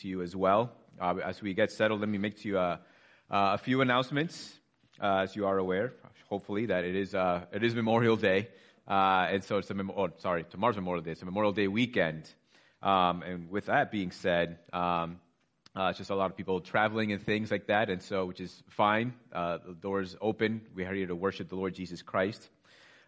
to you as well. Uh, as we get settled, let me make to you uh, uh, a few announcements. Uh, as you are aware, hopefully, that it is, uh, it is Memorial Day. Uh, and so it's a, mem- oh, sorry, tomorrow's Memorial Day. It's a Memorial Day weekend. Um, and with that being said, um, it's just a lot of people traveling and things like that. And so, which is fine. the doors open. We are here to worship the Lord Jesus Christ.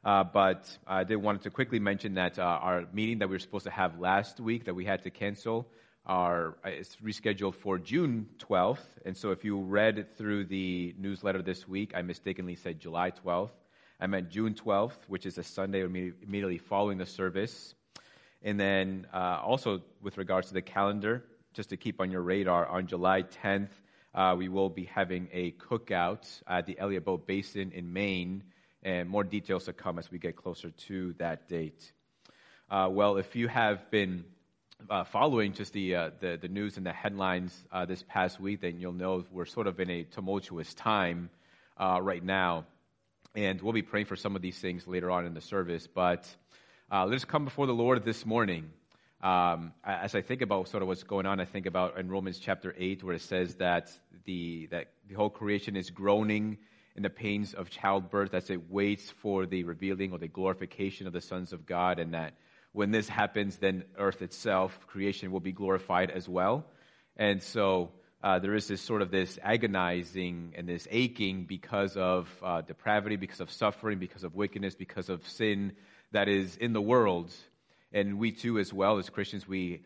Uh, but I did want to quickly mention that uh, our meeting that we were supposed to have last week that we had to cancel are is rescheduled for June 12th. And so if you read through the newsletter this week, I mistakenly said July 12th. I meant June 12th, which is a Sunday immediately following the service. And then uh, also with regards to the calendar, just to keep on your radar, on July 10th, uh, we will be having a cookout at the Elliott Boat Basin in Maine and more details to come as we get closer to that date. Uh, well, if you have been uh, following just the, uh, the, the news and the headlines uh, this past week, then you'll know we're sort of in a tumultuous time uh, right now, and we'll be praying for some of these things later on in the service. But uh, let's come before the Lord this morning. Um, as I think about sort of what's going on, I think about in Romans chapter eight, where it says that the that the whole creation is groaning in the pains of childbirth as it waits for the revealing or the glorification of the sons of God, and that when this happens, then earth itself, creation, will be glorified as well. And so uh, there is this sort of this agonizing and this aching because of uh, depravity, because of suffering, because of wickedness, because of sin that is in the world. And we too, as well as Christians, we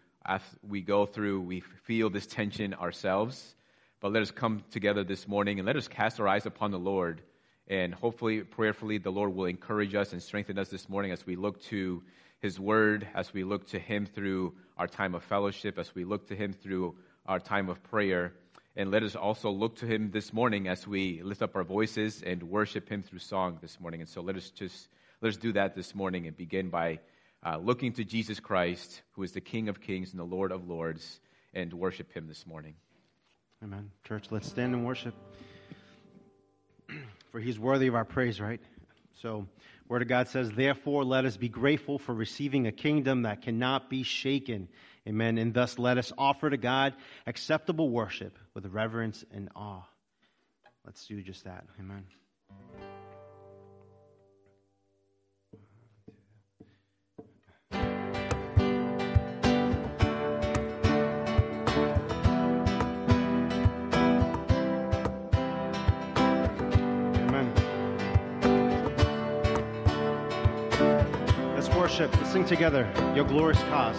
we go through, we feel this tension ourselves. But let us come together this morning and let us cast our eyes upon the Lord. And hopefully, prayerfully, the Lord will encourage us and strengthen us this morning as we look to His Word, as we look to Him through our time of fellowship, as we look to Him through our time of prayer. And let us also look to Him this morning as we lift up our voices and worship Him through song this morning. And so let us just let us do that this morning and begin by uh, looking to Jesus Christ, who is the King of Kings and the Lord of Lords, and worship Him this morning. Amen. Church, let's stand and worship. for he's worthy of our praise, right? So, Word of God says, Therefore, let us be grateful for receiving a kingdom that cannot be shaken. Amen. And thus let us offer to God acceptable worship with reverence and awe. Let's do just that. Amen. Worship. Let's sing together. Your glorious cause.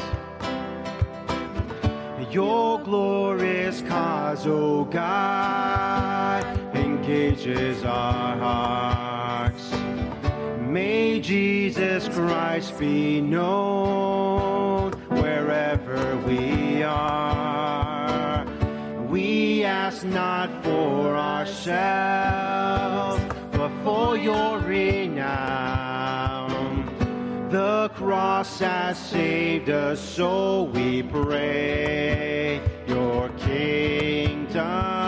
Your glorious cause, O oh God, engages our hearts. May Jesus Christ be known wherever we are. We ask not for ourselves, but for your renown. The cross has saved us, so we pray. Your kingdom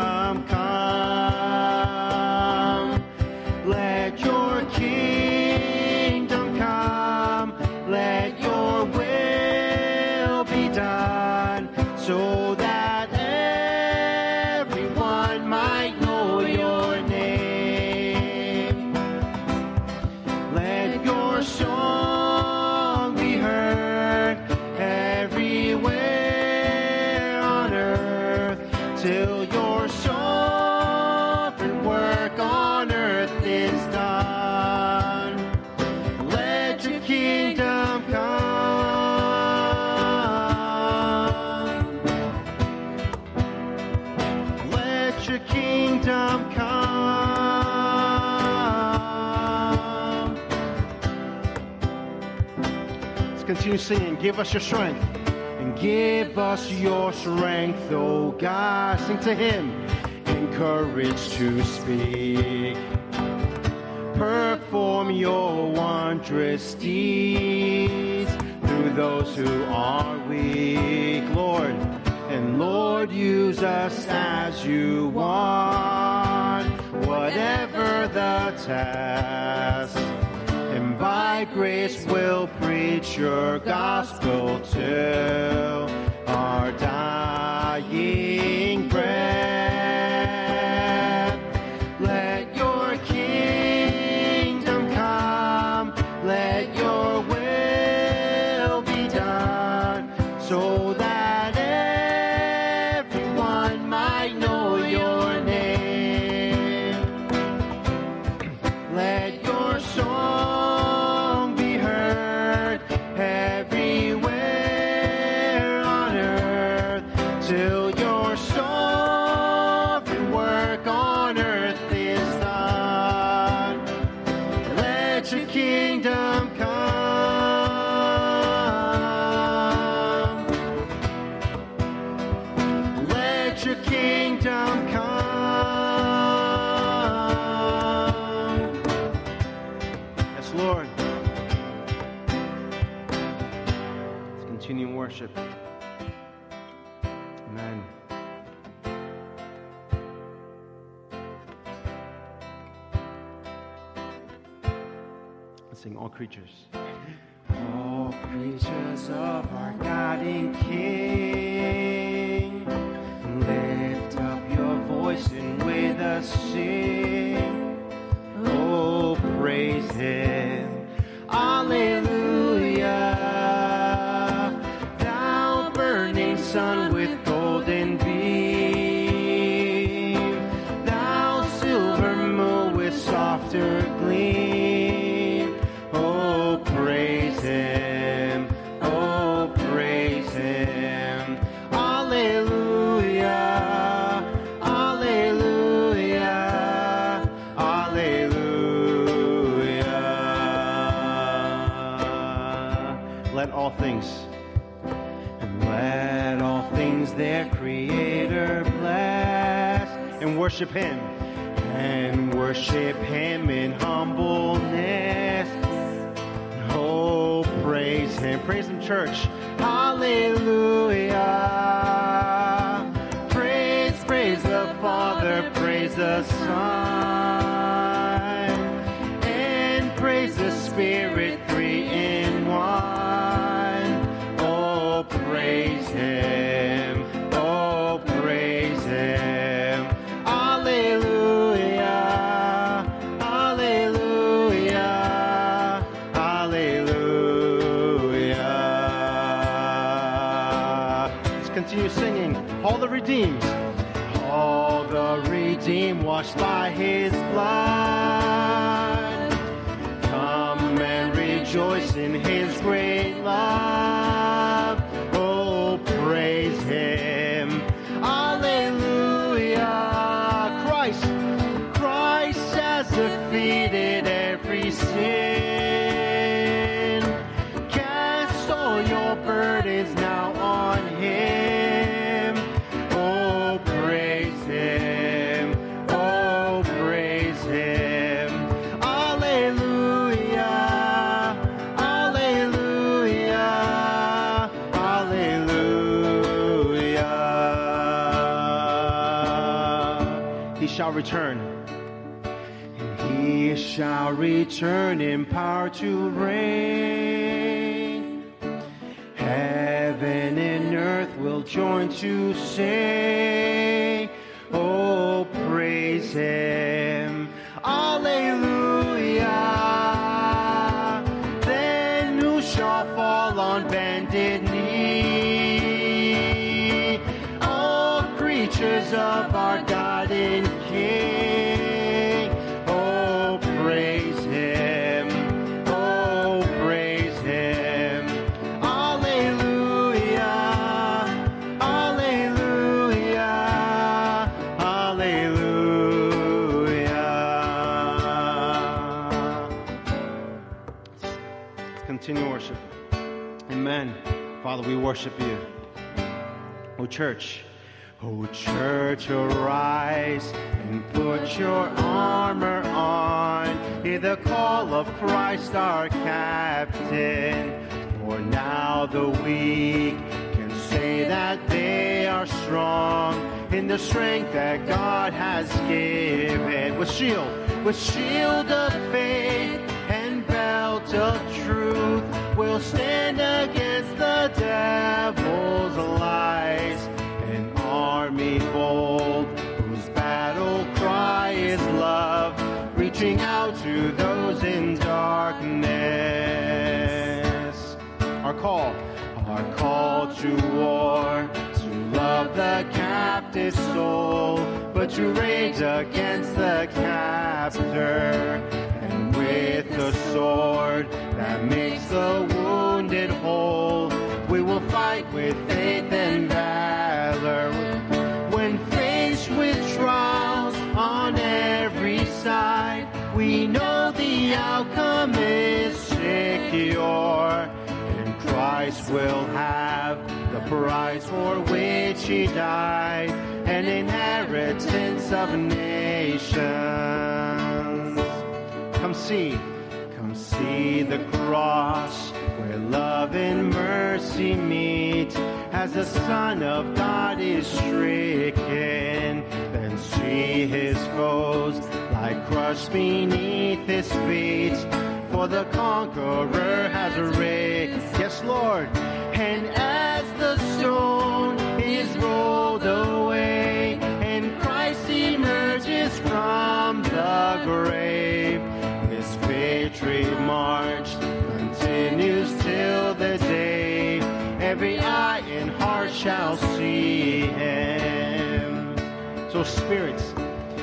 Let's continue. Give us your strength. And give us your strength, oh God. Sing to Him. Encourage to speak. Perform your wondrous deeds through those who are weak, Lord. And Lord, use us as you want, whatever the task and by grace we'll preach your gospel to our dying. creatures. worship Him and worship Him in humbleness. Oh, praise Him. Praise Him, church. continue singing. All the redeemed. All the redeemed washed by his blood. Come and rejoice in his grace. return in power to reign. Heaven and earth will join to sing. we worship you. O church, O church, arise and put your armor on. Hear the call of Christ our captain. For now the weak can say that they are strong in the strength that God has given. With shield, with shield of faith and belt of truth will stand against the devil's lies. An army bold whose battle cry is love, reaching out to those in darkness. Our call, our call to war, to love the captive soul, but to rage against the captor the sword that makes the wounded whole, we will fight with faith and valor. When faced with trials on every side, we know the outcome is secure. And Christ will have the prize for which he died, an inheritance of nations. Come see, see the cross where love and mercy meet as the Son of God is stricken. Then see his foes lie crushed beneath his feet. For the conqueror has arisen. Yes, Lord. And as the stone is rolled away, and Christ emerges from the grave, victory march continues till the day every eye and heart shall see him. So spirits,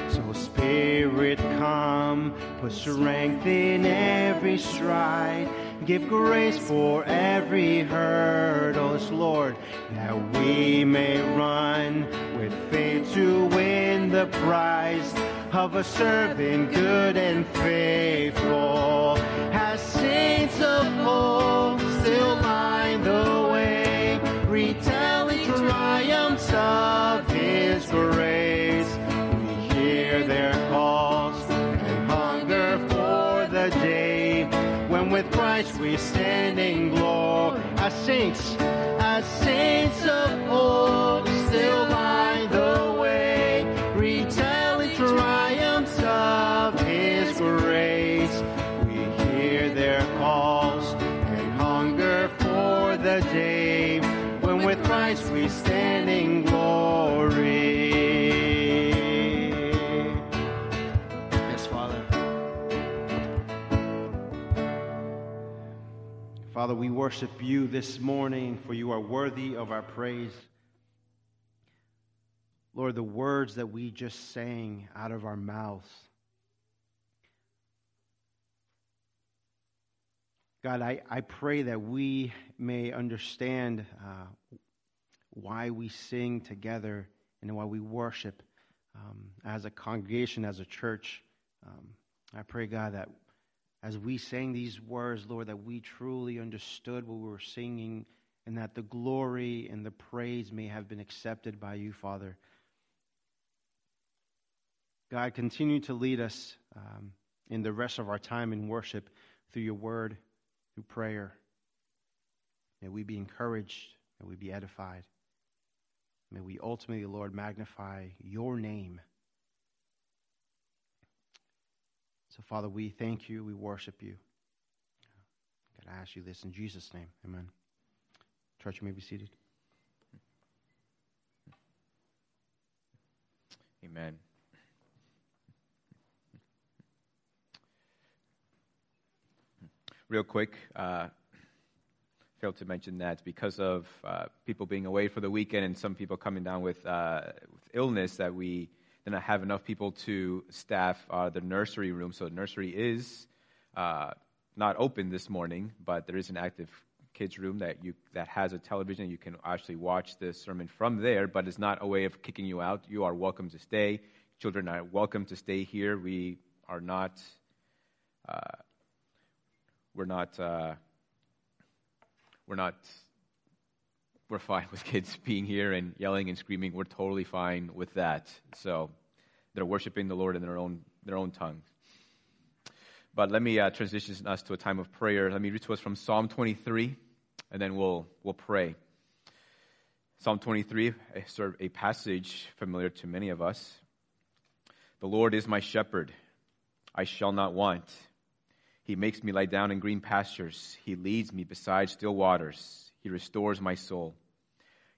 so spirit come, put strength in every stride. Give grace for every hurdle, Lord, that we may run with faith to win the prize of a servant good and faithful. As saints of old still line the way, retelling triumphs of His grace. We hear their calls and hunger for the day when with Christ we stand in glory. As saints, as saints of old still Father, we worship you this morning, for you are worthy of our praise. Lord, the words that we just sang out of our mouths. God, I, I pray that we may understand uh, why we sing together and why we worship um, as a congregation, as a church. Um, I pray, God, that as we sang these words, Lord, that we truly understood what we were singing and that the glory and the praise may have been accepted by you, Father. God, continue to lead us um, in the rest of our time in worship through your word, through prayer. May we be encouraged, may we be edified. May we ultimately, Lord, magnify your name. So, Father, we thank you, we worship you. God, I ask you this in Jesus' name. Amen. Church, you may be seated. Amen. Real quick, uh, failed to mention that because of uh, people being away for the weekend and some people coming down with, uh, with illness, that we didn't have enough people to staff uh, the nursery room. So the nursery is uh, not open this morning, but there is an active kids room that you that has a television. You can actually watch the sermon from there, but it's not a way of kicking you out. You are welcome to stay. Children are welcome to stay here. We are not. Uh, we're not. Uh, we're not. We're fine with kids being here and yelling and screaming. We're totally fine with that. So they're worshiping the Lord in their own their own tongues. But let me uh, transition us to a time of prayer. Let me read to us from Psalm 23, and then we'll, we'll pray. Psalm 23, a, a passage familiar to many of us. The Lord is my shepherd, I shall not want. He makes me lie down in green pastures. He leads me beside still waters. He restores my soul.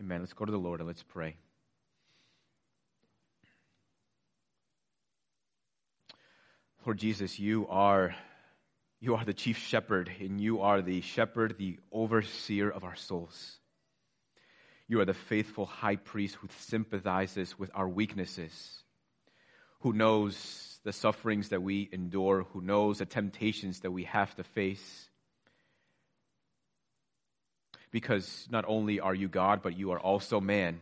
Amen. Let's go to the Lord and let's pray. Lord Jesus, you are you are the chief shepherd, and you are the shepherd, the overseer of our souls. You are the faithful high priest who sympathizes with our weaknesses, who knows the sufferings that we endure, who knows the temptations that we have to face. Because not only are you God, but you are also man.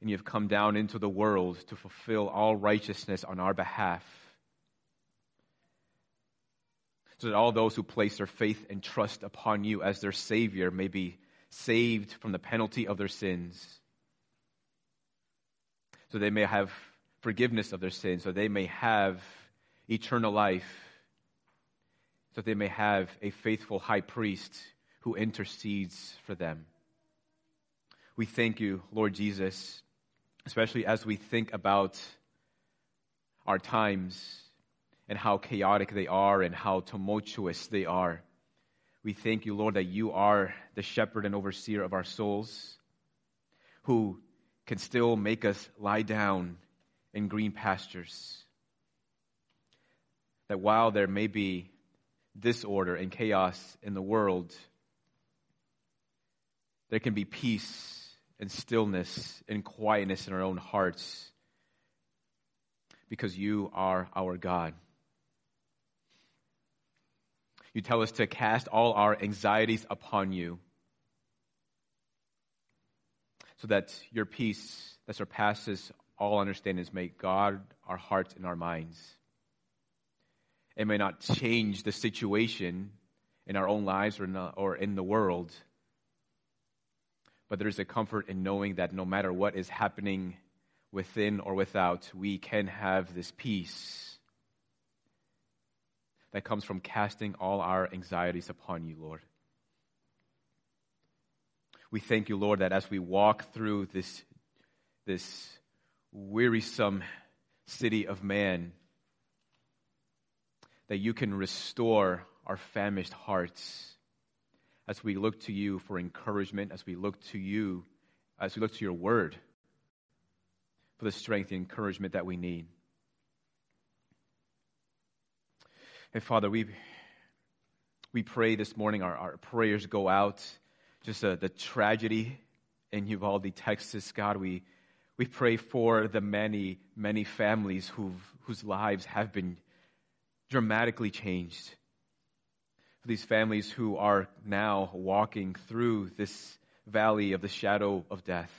And you have come down into the world to fulfill all righteousness on our behalf. So that all those who place their faith and trust upon you as their Savior may be saved from the penalty of their sins, so they may have forgiveness of their sins, so they may have eternal life, so they may have a faithful high priest who intercedes for them. We thank you, Lord Jesus, especially as we think about our times and how chaotic they are and how tumultuous they are. We thank you, Lord, that you are the shepherd and overseer of our souls who can still make us lie down in green pastures. That while there may be disorder and chaos in the world, there can be peace and stillness and quietness in our own hearts because you are our God. You tell us to cast all our anxieties upon you so that your peace that surpasses all understandings may guard our hearts and our minds. It may not change the situation in our own lives or in the, or in the world, but there is a comfort in knowing that no matter what is happening within or without, we can have this peace that comes from casting all our anxieties upon you, Lord. We thank you, Lord, that as we walk through this, this wearisome city of man, that you can restore our famished hearts as we look to you for encouragement, as we look to you, as we look to your word for the strength and encouragement that we need. And Father, we, we pray this morning, our, our prayers go out, just uh, the tragedy in Uvalde, Texas, God. We, we pray for the many, many families who whose lives have been dramatically changed. These families who are now walking through this valley of the shadow of death,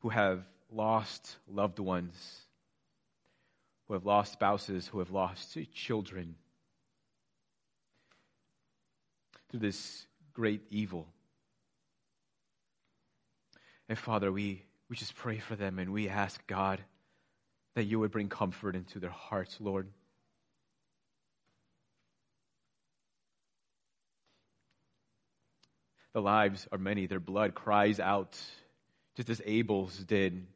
who have lost loved ones who have lost spouses, who have lost children through this great evil. And Father, we, we just pray for them and we ask God that you would bring comfort into their hearts, Lord. The lives are many, their blood cries out, just as Abel's did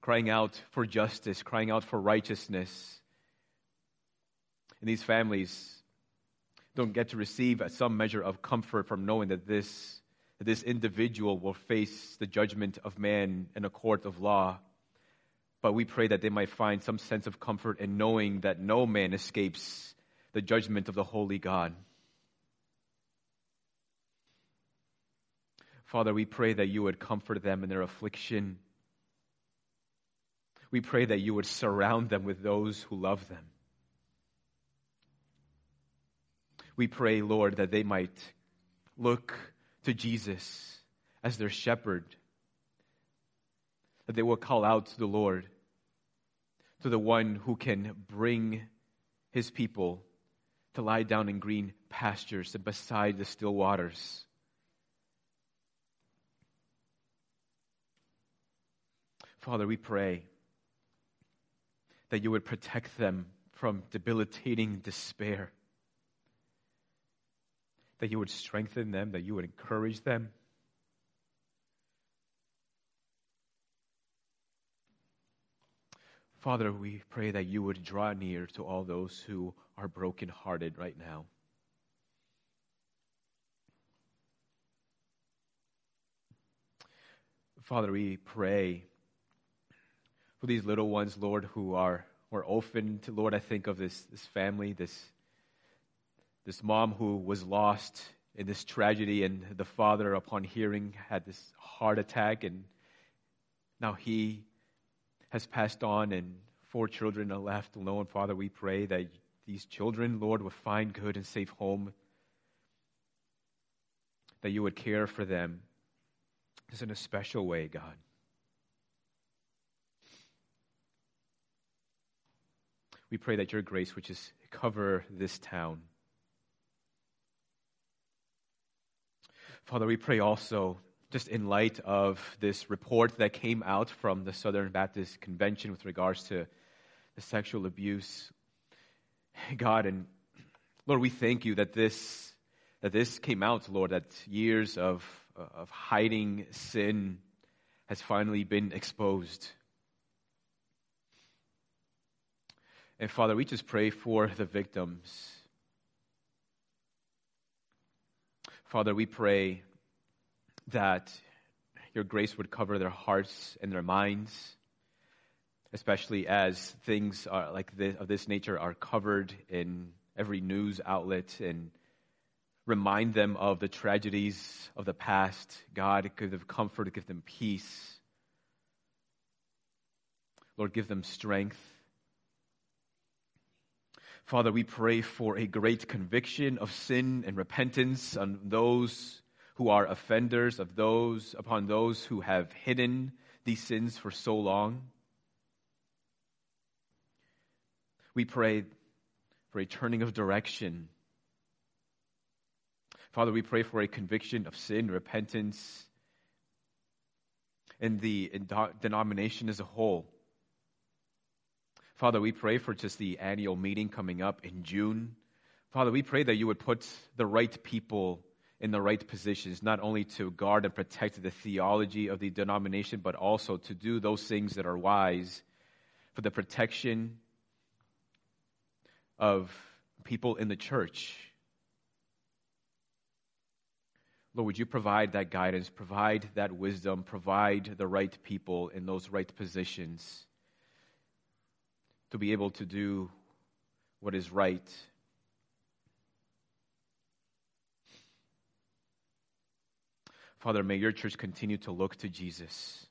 crying out for justice, crying out for righteousness. And these families don't get to receive some measure of comfort from knowing that this, that this individual will face the judgment of man in a court of law. But we pray that they might find some sense of comfort in knowing that no man escapes the judgment of the holy God. Father, we pray that you would comfort them in their affliction we pray that you would surround them with those who love them. We pray, Lord, that they might look to Jesus as their shepherd, that they will call out to the Lord, to the one who can bring his people to lie down in green pastures and beside the still waters. Father, we pray that you would protect them from debilitating despair. that you would strengthen them, that you would encourage them. Father, we pray that you would draw near to all those who are brokenhearted right now. Father, we pray for these little ones, Lord, who are, are orphaned. Lord, I think of this, this family, this, this mom who was lost in this tragedy, and the father, upon hearing, had this heart attack, and now he has passed on, and four children are left alone. Father, we pray that these children, Lord, would find good and safe home, that you would care for them just in a special way, God. We pray that your grace would just cover this town. Father, we pray also, just in light of this report that came out from the Southern Baptist Convention with regards to the sexual abuse, God, and Lord, we thank you that this, that this came out, Lord, that years of, of hiding sin has finally been exposed. And Father, we just pray for the victims. Father, we pray that your grace would cover their hearts and their minds, especially as things like this, of this nature are covered in every news outlet and remind them of the tragedies of the past. God, give them comfort, give them peace. Lord, give them strength. Father, we pray for a great conviction of sin and repentance on those who are offenders, of those upon those who have hidden these sins for so long. We pray for a turning of direction. Father, we pray for a conviction of sin, repentance, in the denomination as a whole. Father, we pray for just the annual meeting coming up in June. Father, we pray that you would put the right people in the right positions, not only to guard and protect the theology of the denomination, but also to do those things that are wise for the protection of people in the church. Lord, would you provide that guidance, provide that wisdom, provide the right people in those right positions? To be able to do what is right. Father, may your church continue to look to Jesus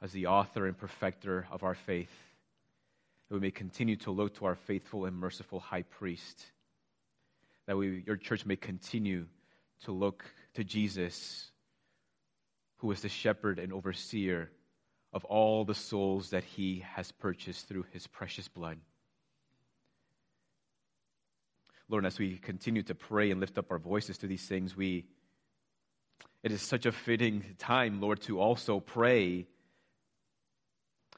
as the author and perfecter of our faith. That we may continue to look to our faithful and merciful high priest. That we, your church may continue to look to Jesus, who is the shepherd and overseer of all the souls that he has purchased through his precious blood. Lord, as we continue to pray and lift up our voices to these things, we it is such a fitting time, Lord, to also pray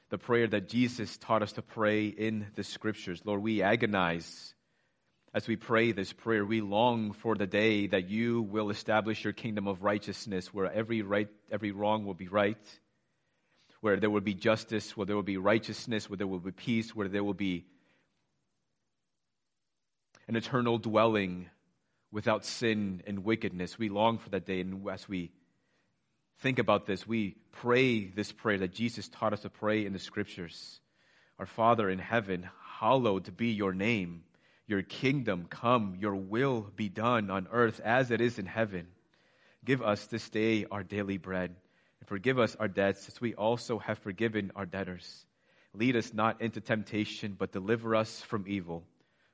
the prayer that Jesus taught us to pray in the scriptures. Lord, we agonize as we pray this prayer. We long for the day that you will establish your kingdom of righteousness where every right every wrong will be right where there will be justice, where there will be righteousness, where there will be peace, where there will be an eternal dwelling without sin and wickedness. We long for that day. And as we think about this, we pray this prayer that Jesus taught us to pray in the scriptures Our Father in heaven, hallowed be your name. Your kingdom come, your will be done on earth as it is in heaven. Give us this day our daily bread and forgive us our debts as we also have forgiven our debtors. Lead us not into temptation, but deliver us from evil.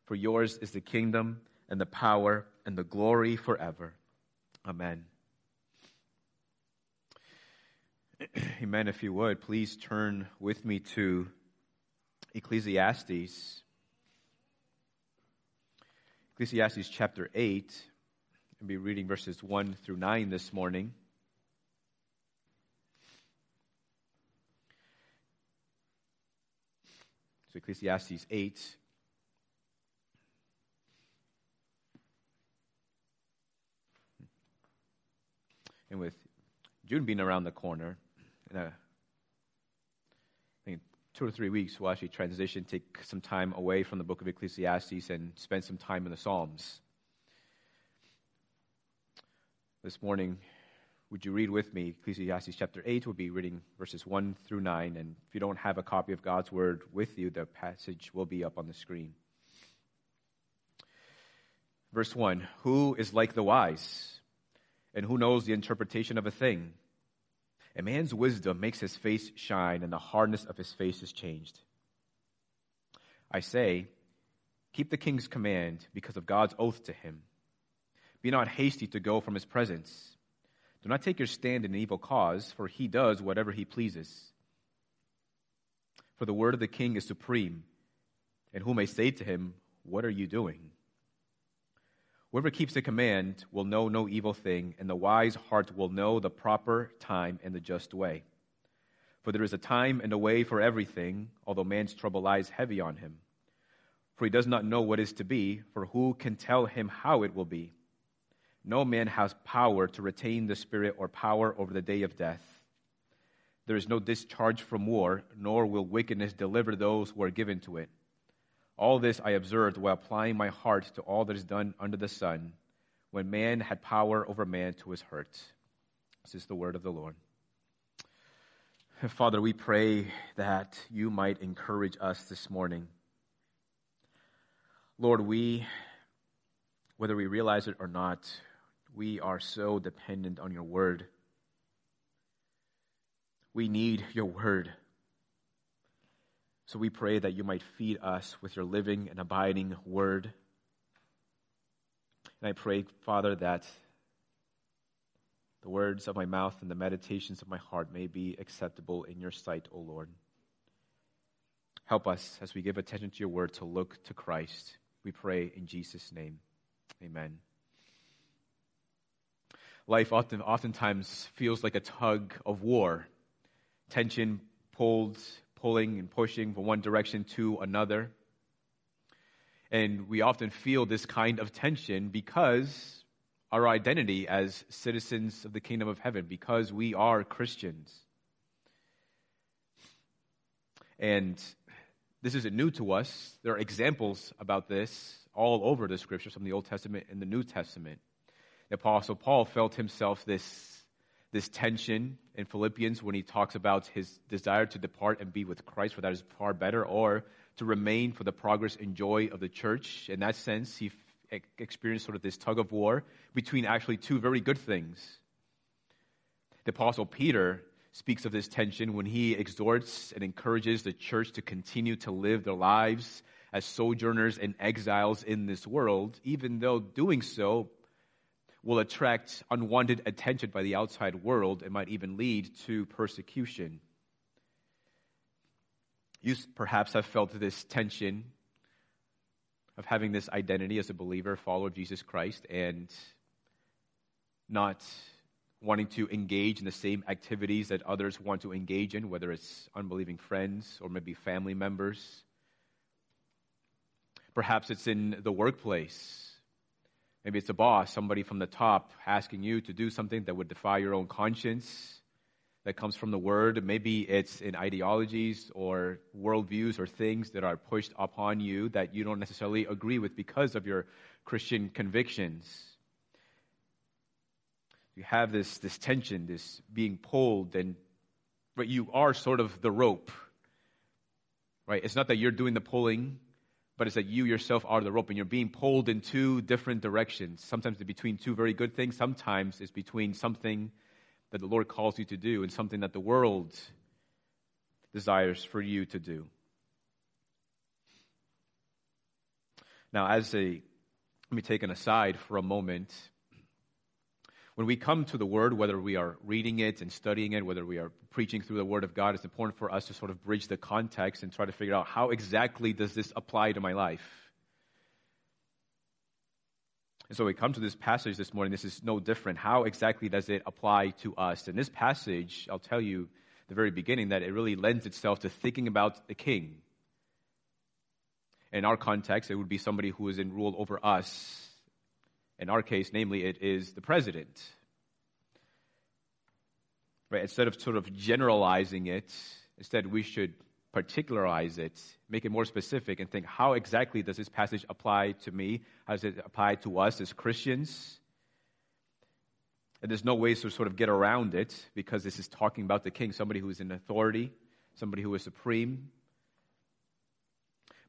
For yours is the kingdom and the power and the glory forever. Amen. Amen. If you would, please turn with me to Ecclesiastes. Ecclesiastes chapter 8. I'll be reading verses 1 through 9 this morning. So Ecclesiastes 8. And with June being around the corner, in a, I think two or three weeks, we'll actually transition, take some time away from the book of Ecclesiastes and spend some time in the Psalms. This morning, would you read with me Ecclesiastes chapter 8? We'll be reading verses 1 through 9. And if you don't have a copy of God's word with you, the passage will be up on the screen. Verse 1 Who is like the wise? And who knows the interpretation of a thing? A man's wisdom makes his face shine, and the hardness of his face is changed. I say, keep the king's command because of God's oath to him. Be not hasty to go from his presence. Do not take your stand in an evil cause, for he does whatever he pleases. For the word of the king is supreme, and who may say to him, What are you doing? Whoever keeps the command will know no evil thing, and the wise heart will know the proper time and the just way. For there is a time and a way for everything, although man's trouble lies heavy on him. For he does not know what is to be, for who can tell him how it will be? No man has power to retain the spirit or power over the day of death. There is no discharge from war, nor will wickedness deliver those who are given to it. All this I observed while applying my heart to all that is done under the sun, when man had power over man to his hurt. This is the word of the Lord. Father, we pray that you might encourage us this morning. Lord, we, whether we realize it or not, we are so dependent on your word. We need your word. So we pray that you might feed us with your living and abiding word. And I pray, Father, that the words of my mouth and the meditations of my heart may be acceptable in your sight, O Lord. Help us as we give attention to your word to look to Christ. We pray in Jesus' name. Amen. Life often, oftentimes feels like a tug of war. Tension pulled pulling and pushing from one direction to another. And we often feel this kind of tension because our identity as citizens of the kingdom of heaven, because we are Christians. And this isn't new to us. There are examples about this all over the scriptures from the Old Testament and the New Testament. The Apostle Paul felt himself this this tension in Philippians when he talks about his desire to depart and be with Christ, for that is far better, or to remain for the progress and joy of the church. In that sense, he experienced sort of this tug of war between actually two very good things. The Apostle Peter speaks of this tension when he exhorts and encourages the church to continue to live their lives as sojourners and exiles in this world, even though doing so will attract unwanted attention by the outside world and might even lead to persecution. You perhaps have felt this tension of having this identity as a believer, follower of Jesus Christ, and not wanting to engage in the same activities that others want to engage in, whether it's unbelieving friends or maybe family members. Perhaps it's in the workplace Maybe it's a boss, somebody from the top asking you to do something that would defy your own conscience that comes from the word. Maybe it's in ideologies or worldviews or things that are pushed upon you that you don't necessarily agree with because of your Christian convictions. You have this, this tension, this being pulled, and but you are sort of the rope. Right? It's not that you're doing the pulling, but it's that you yourself are the rope and you're being pulled in two different directions. Sometimes it's between two very good things, sometimes it's between something that the Lord calls you to do and something that the world desires for you to do. Now, as a, let me take an aside for a moment when we come to the Word, whether we are reading it and studying it, whether we are preaching through the Word of God, it's important for us to sort of bridge the context and try to figure out how exactly does this apply to my life. And so we come to this passage this morning. This is no different. How exactly does it apply to us? In this passage, I'll tell you the very beginning that it really lends itself to thinking about the king. In our context, it would be somebody who is in rule over us in our case, namely, it is the president. right? Instead of sort of generalizing it, instead we should particularize it, make it more specific, and think how exactly does this passage apply to me? How does it apply to us as Christians? And there's no ways to sort of get around it because this is talking about the king, somebody who is in authority, somebody who is supreme.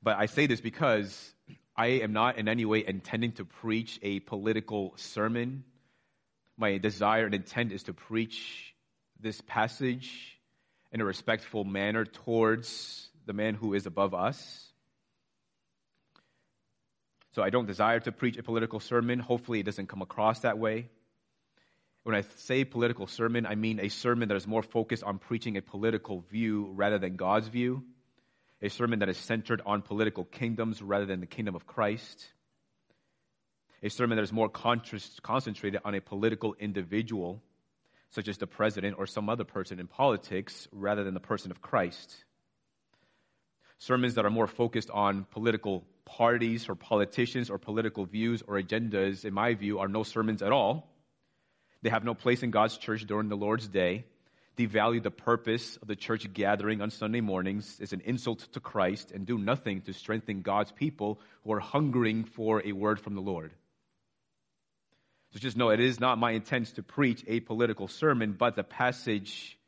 But I say this because I am not in any way intending to preach a political sermon. My desire and intent is to preach this passage in a respectful manner towards the man who is above us. So I don't desire to preach a political sermon. Hopefully, it doesn't come across that way. When I say political sermon, I mean a sermon that is more focused on preaching a political view rather than God's view, a sermon that is centered on political kingdoms rather than the kingdom of Christ, a sermon that is more concentrated on a political individual, such as the president or some other person in politics, rather than the person of Christ. Sermons that are more focused on political parties or politicians or political views or agendas, in my view, are no sermons at all they have no place in God's church during the Lord's day. Devalue the purpose of the church gathering on Sunday mornings is an insult to Christ and do nothing to strengthen God's people who are hungering for a word from the Lord. So just know it is not my intent to preach a political sermon, but the passage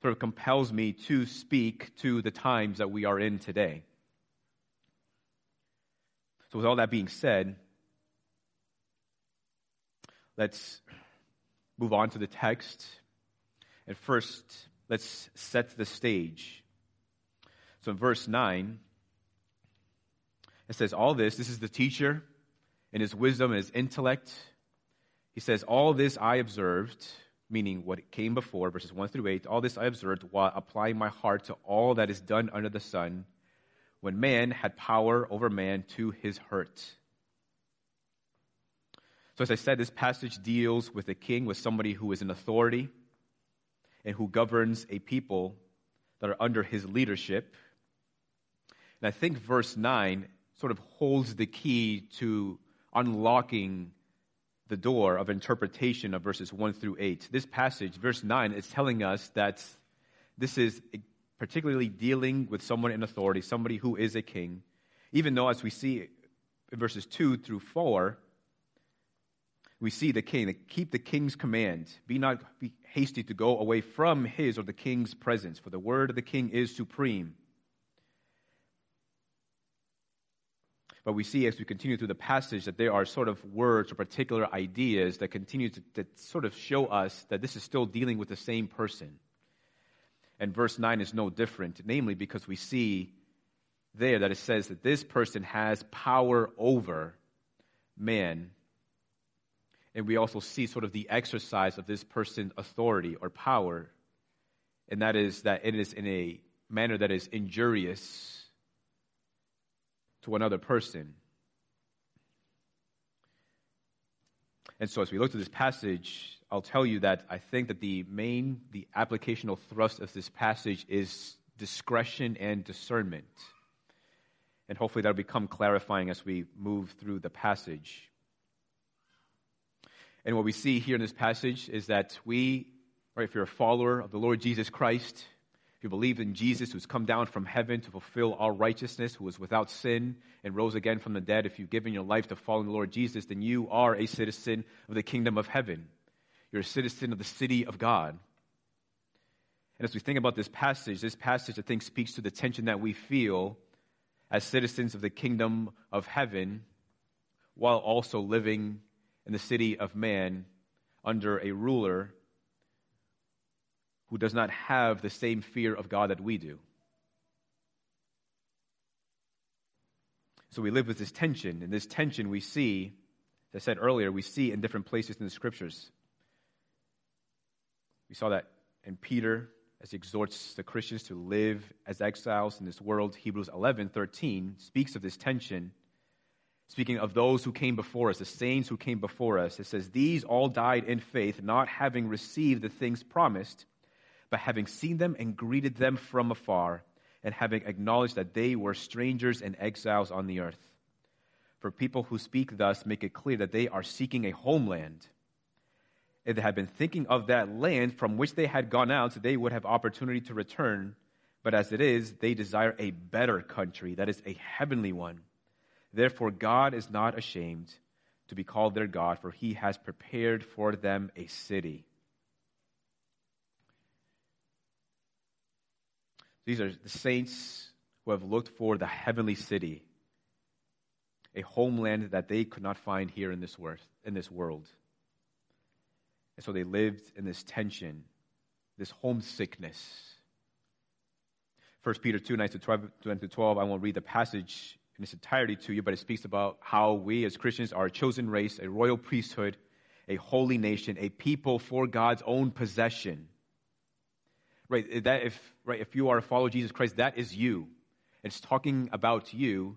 sort of compels me to speak to the times that we are in today. So, with all that being said, let's move on to the text. And first, let's set the stage. So in verse 9, it says, All this, this is the teacher in his wisdom and his intellect. He says, All this I observed, meaning what came before, verses 1 through 8, all this I observed while applying my heart to all that is done under the sun, when man had power over man to his hurt. So, as I said, this passage deals with a king, with somebody who is in authority and who governs a people that are under his leadership. And I think verse 9 sort of holds the key to unlocking the door of interpretation of verses 1 through 8. This passage, verse 9, is telling us that this is particularly dealing with someone in authority, somebody who is a king, even though, as we see in verses 2 through 4, we see the king, keep the king's command. Be not be hasty to go away from his or the king's presence, for the word of the king is supreme. But we see as we continue through the passage that there are sort of words or particular ideas that continue to sort of show us that this is still dealing with the same person. And verse 9 is no different, namely because we see there that it says that this person has power over man and we also see sort of the exercise of this person's authority or power, and that is that it is in a manner that is injurious to another person. And so, as we look to this passage, I'll tell you that I think that the main, the applicational thrust of this passage is discretion and discernment. And hopefully that'll become clarifying as we move through the passage. And what we see here in this passage is that we, right, if you're a follower of the Lord Jesus Christ, if you believe in Jesus who's come down from heaven to fulfill all righteousness, who was without sin and rose again from the dead, if you've given your life to following the Lord Jesus, then you are a citizen of the kingdom of heaven. You're a citizen of the city of God. And as we think about this passage, this passage, I think, speaks to the tension that we feel as citizens of the kingdom of heaven while also living in the city of man under a ruler who does not have the same fear of God that we do. So we live with this tension, and this tension we see, as I said earlier, we see in different places in the scriptures. We saw that in Peter as he exhorts the Christians to live as exiles in this world. Hebrews 11 13 speaks of this tension Speaking of those who came before us, the saints who came before us, it says, These all died in faith, not having received the things promised, but having seen them and greeted them from afar, and having acknowledged that they were strangers and exiles on the earth. For people who speak thus make it clear that they are seeking a homeland. if they had been thinking of that land from which they had gone out, they would have opportunity to return. But as it is, they desire a better country, that is, a heavenly one. Therefore, God is not ashamed to be called their God, for he has prepared for them a city. These are the saints who have looked for the heavenly city, a homeland that they could not find here in this, in this world. And so they lived in this tension, this homesickness. 1 Peter 2, 9 to 12, I won't read the passage in its entirety to you, but it speaks about how we as Christians are a chosen race, a royal priesthood, a holy nation, a people for God's own possession. Right, eh, that if, right, if you are a follower of Jesus Christ, that is you. It's talking about you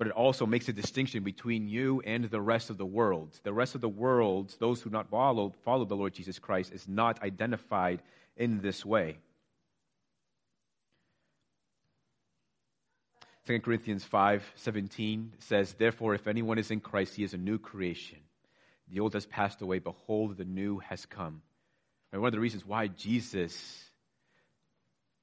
but it also makes a distinction between you and the rest of the world. The rest of the world, those who not follow, follow the Lord Jesus Christ, is not identified in this way. 2 Corinthians 5 17 says, Therefore, if anyone is in Christ, he is a new creation. The old has passed away, behold, the new has come. And one of the reasons why Jesus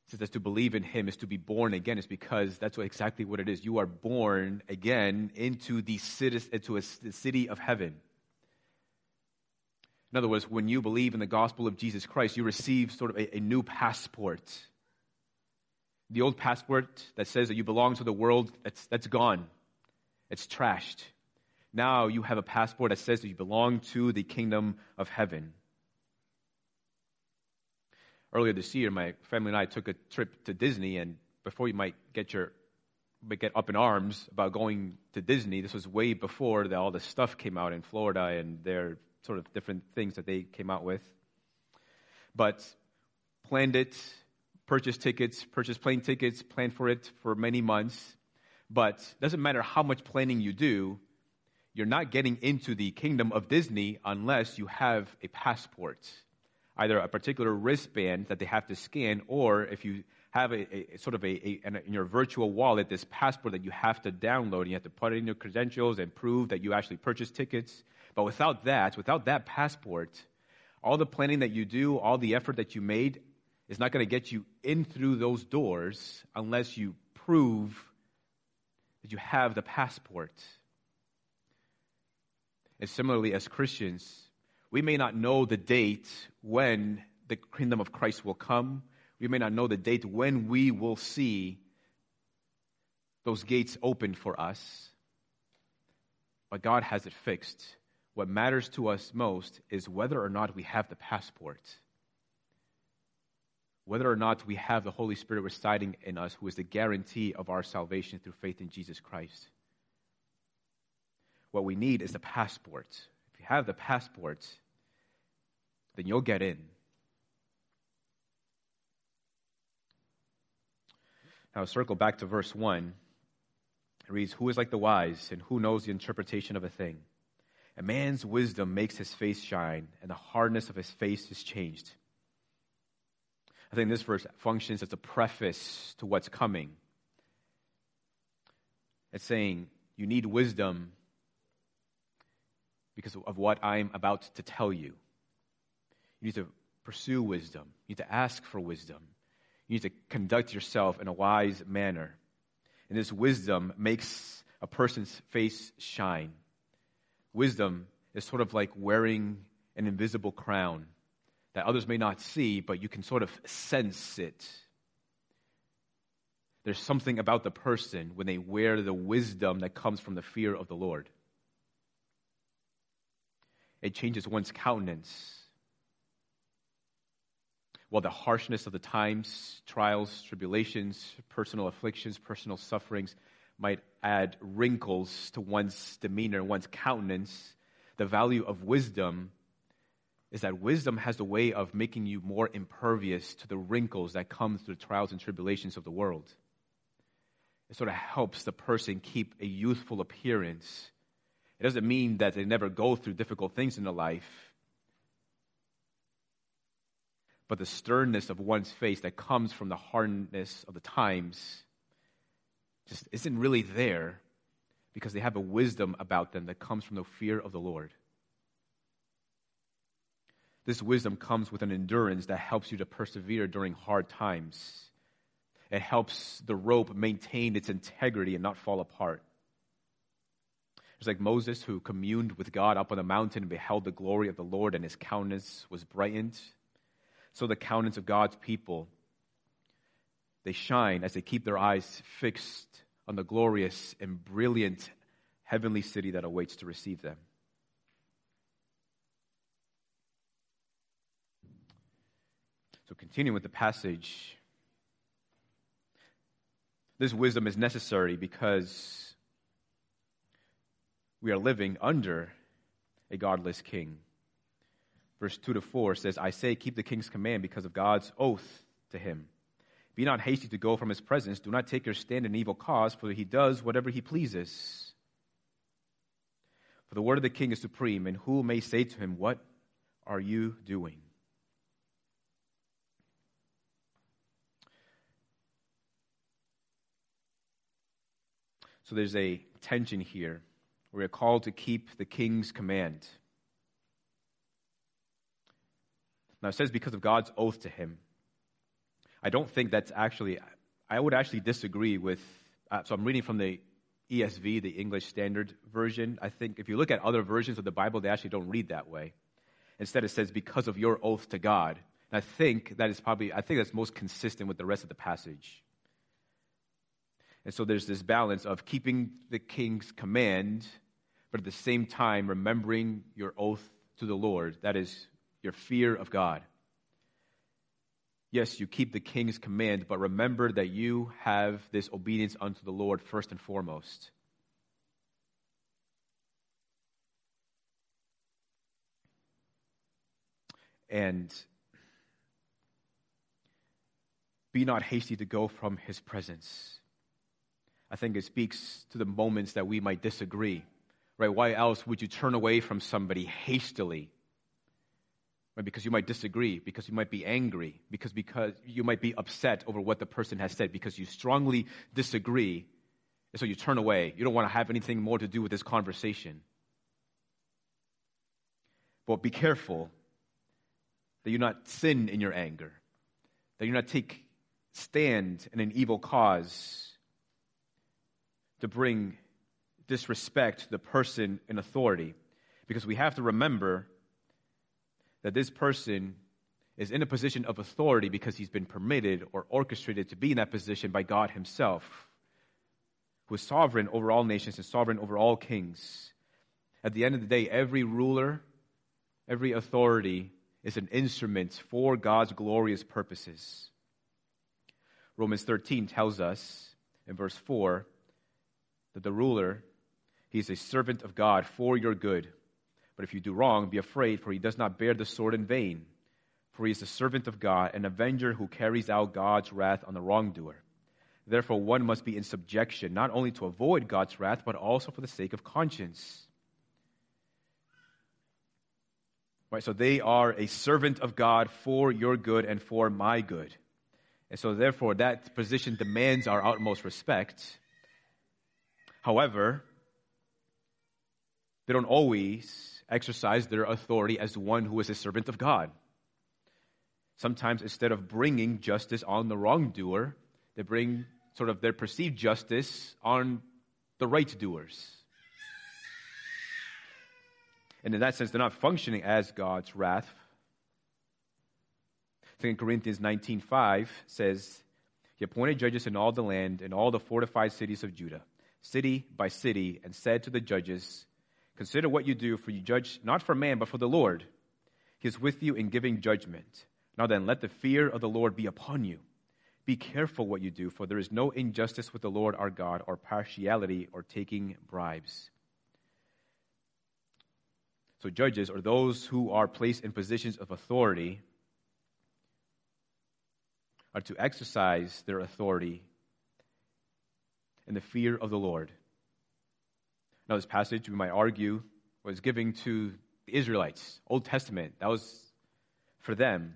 says that to believe in him is to be born again is because that's what, exactly what it is. You are born again into the city, into a, the city of heaven. In other words, when you believe in the gospel of Jesus Christ, you receive sort of a, a new passport. The old passport that says that you belong to the world, that's, that's gone. It's trashed. Now you have a passport that says that you belong to the kingdom of heaven earlier this year, my family and I took a trip to Disney, and before you might get your get up in arms about going to Disney, this was way before the, all the stuff came out in Florida and their sort of different things that they came out with. But planned it, purchased tickets, purchase plane tickets, plan for it for many months. But doesn't matter how much planning you do, you're not getting into the kingdom of Disney unless you have a passport either a particular wristband that they have to scan, or if you have a, a sort of a, a, in your virtual wallet this passport that you have to download, and you have to put in your credentials and prove that you actually purchased tickets. But without that, without that passport, all the planning that you do, all the effort that you made, is not going to get you in through those doors unless you prove that you have the passport. And similarly, as Christians, we may not know the date when the kingdom of Christ will come. We may not know the date when we will see those gates open for us. But God has it fixed. What matters to us most is whether or not we have the passport, whether or not we have the Holy Spirit residing in us, who is the guarantee of our salvation through faith in Jesus Christ. What we need is the passport If you have the passport, then you'll get in. Now, circle back to verse 1. It reads, Who is like the wise, and who knows the interpretation of a thing? A man's wisdom makes his face shine, and the hardness of his face is changed. I think this verse functions as a preface to what's coming. It's saying, You need wisdom because of what I'm about to tell you. You need to pursue wisdom. You need to ask for wisdom. You need to conduct yourself in a wise manner. And this wisdom makes a person's face shine. Wisdom is sort of like wearing an invisible crown that others may not see, but you can sort of sense it. There's something about the person when they wear the wisdom that comes from the fear of the Lord it changes one's countenance. While the harshness of the times, trials, tribulations, personal afflictions, personal sufferings might add wrinkles to one's demeanor, one's countenance, the value of wisdom is that wisdom has the way of making you more impervious to the wrinkles that come through the trials and tribulations of the world. It sort of helps the person keep a youthful appearance it doesn't mean that they never go through difficult things in their life. But the sternness of one's face that comes from the hardness of the times just isn't really there because they have a wisdom about them that comes from the fear of the Lord. This wisdom comes with an endurance that helps you to persevere during hard times. It helps the rope maintain its integrity and not fall apart. It's like Moses who communed with God up on the mountain and beheld the glory of the Lord, and his countenance was brightened. So the countenance of God's people, they shine as they keep their eyes fixed on the glorious and brilliant heavenly city that awaits to receive them. So, continuing with the passage, this wisdom is necessary because we are living under a godless king. Verse 2 to 4 says, I say, keep the king's command because of God's oath to him. Be not hasty to go from his presence. Do not take your stand in evil cause, for he does whatever he pleases. For the word of the king is supreme, and who may say to him, What are you doing? So there's a tension here. We are called to keep the king's command. Now it says because of God's oath to him. I don't think that's actually, I would actually disagree with, uh, so I'm reading from the ESV, the English Standard Version. I think if you look at other versions of the Bible, they actually don't read that way. Instead, it says, because of your oath to God. And I think that is probably, I think that's most consistent with the rest of the passage. And so there's this balance of keeping the king's command, but at the same time remembering your oath to the Lord. That is your fear of God. Yes, you keep the king's command, but remember that you have this obedience unto the Lord first and foremost. And be not hasty to go from his presence. I think it speaks to the moments that we might disagree. Right? Why else would you turn away from somebody hastily? Right? Because you might disagree, because you might be angry, because, because you might be upset over what the person has said, because you strongly disagree, and so you turn away. You don't want to have anything more to do with this conversation. But be careful that you not sin in your anger, that you not take stand in an evil cause to bring disrespect to the person in authority. Because we have to remember that this person is in a position of authority because he's been permitted or orchestrated to be in that position by God Himself, who is sovereign over all nations and sovereign over all kings. At the end of the day, every ruler, every authority is an instrument for God's glorious purposes. Romans 13 tells us in verse 4 that the ruler, he is a servant of God for your good. But if you do wrong, be afraid, for he does not bear the sword in vain. For he is a servant of God, an avenger who carries out God's wrath on the wrongdoer. Therefore, one must be in subjection, not only to avoid God's wrath, but also for the sake of conscience. Right, so they are a servant of God for your good and for my good. And so, therefore, that position demands our utmost respect. However, they don't always exercise their authority as one who is a servant of God. Sometimes, instead of bringing justice on the wrongdoer, they bring sort of their perceived justice on the right doers. And in that sense, they're not functioning as God's wrath. 2 Corinthians 19.5 says, He appointed judges in all the land, in all the fortified cities of Judah city by city, and said to the judges, Consider what you do, for you judge not for man, but for the Lord. He is with you in giving judgment. Now then, let the fear of the Lord be upon you. Be careful what you do, for there is no injustice with the Lord our God, or partiality, or taking bribes. So, judges, are those who are placed in positions of authority, are to exercise their authority in the fear of the Lord. Now, this passage, we might argue, was given to the Israelites, Old Testament. That was for them.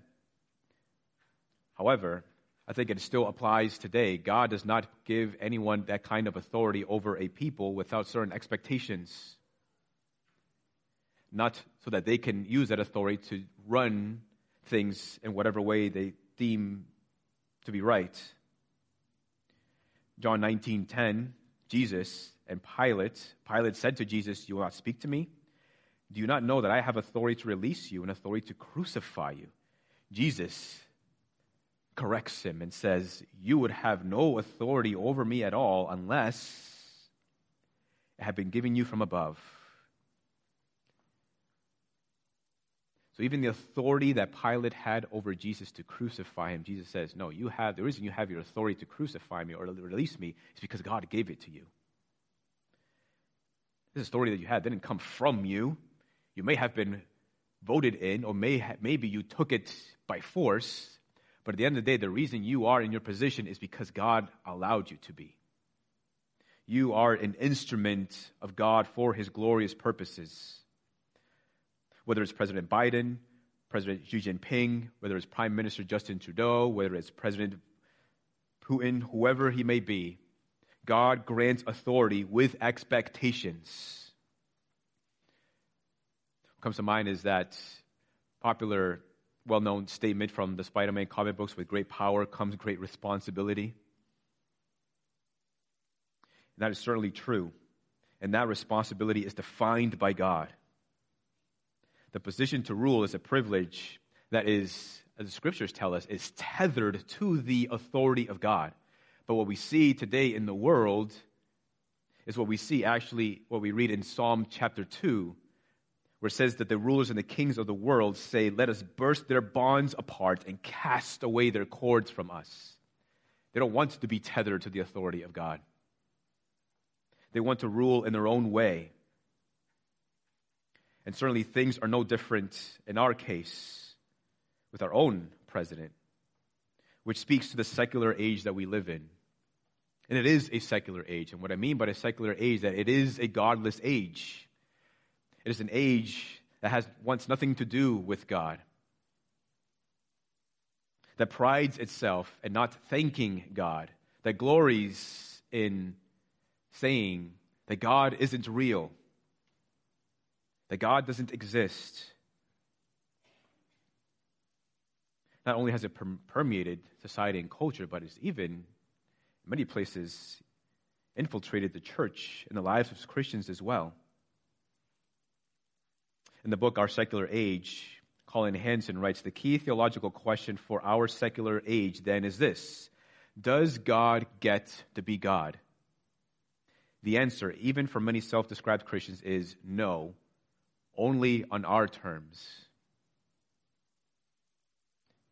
However, I think it still applies today. God does not give anyone that kind of authority over a people without certain expectations. not so that they can use that authority to run things in whatever way they deem to be right. John 19:10, Jesus and Pilate, Pilate said to Jesus, "You will not speak to me? Do you not know that I have authority to release you and authority to crucify you?" Jesus corrects him and says, "You would have no authority over me at all unless it had been given you from above." So even the authority that Pilate had over Jesus to crucify him, Jesus says, No, you have the reason you have your authority to crucify me or release me is because God gave it to you. This authority that you had didn't come from you. You may have been voted in, or may ha- maybe you took it by force, but at the end of the day, the reason you are in your position is because God allowed you to be. You are an instrument of God for his glorious purposes whether it's President Biden, President Xi Jinping, whether it's Prime Minister Justin Trudeau, whether it's President Putin, whoever he may be, God grants authority with expectations. What comes to mind is that popular, well known statement from the Spider Man comic books with great power comes great responsibility. And that is certainly true. And that responsibility is defined by God the position to rule is a privilege that is, as the scriptures tell us, is tethered to the authority of God. But what we see today in the world is what we see actually, what we read in Psalm chapter 2, where it says that the rulers and the kings of the world say, Let us burst their bonds apart and cast away their cords from us. They don't want to be tethered to the authority of God. They want to rule in their own way. And certainly things are no different in our case with our own president, which speaks to the secular age that we live in. And it is a secular age. And what I mean by a secular age, is that it is a godless age. It is an age that has wants nothing to do with God. That prides itself in not thanking God. That glories in saying that God isn't real that God doesn't exist. Not only has it permeated society and culture, but it's even, in many places, infiltrated the church and the lives of Christians as well. In the book Our Secular Age, Collin Hansen writes The key theological question for our secular age then is this Does God get to be God? The answer, even for many self described Christians, is no, only on our terms.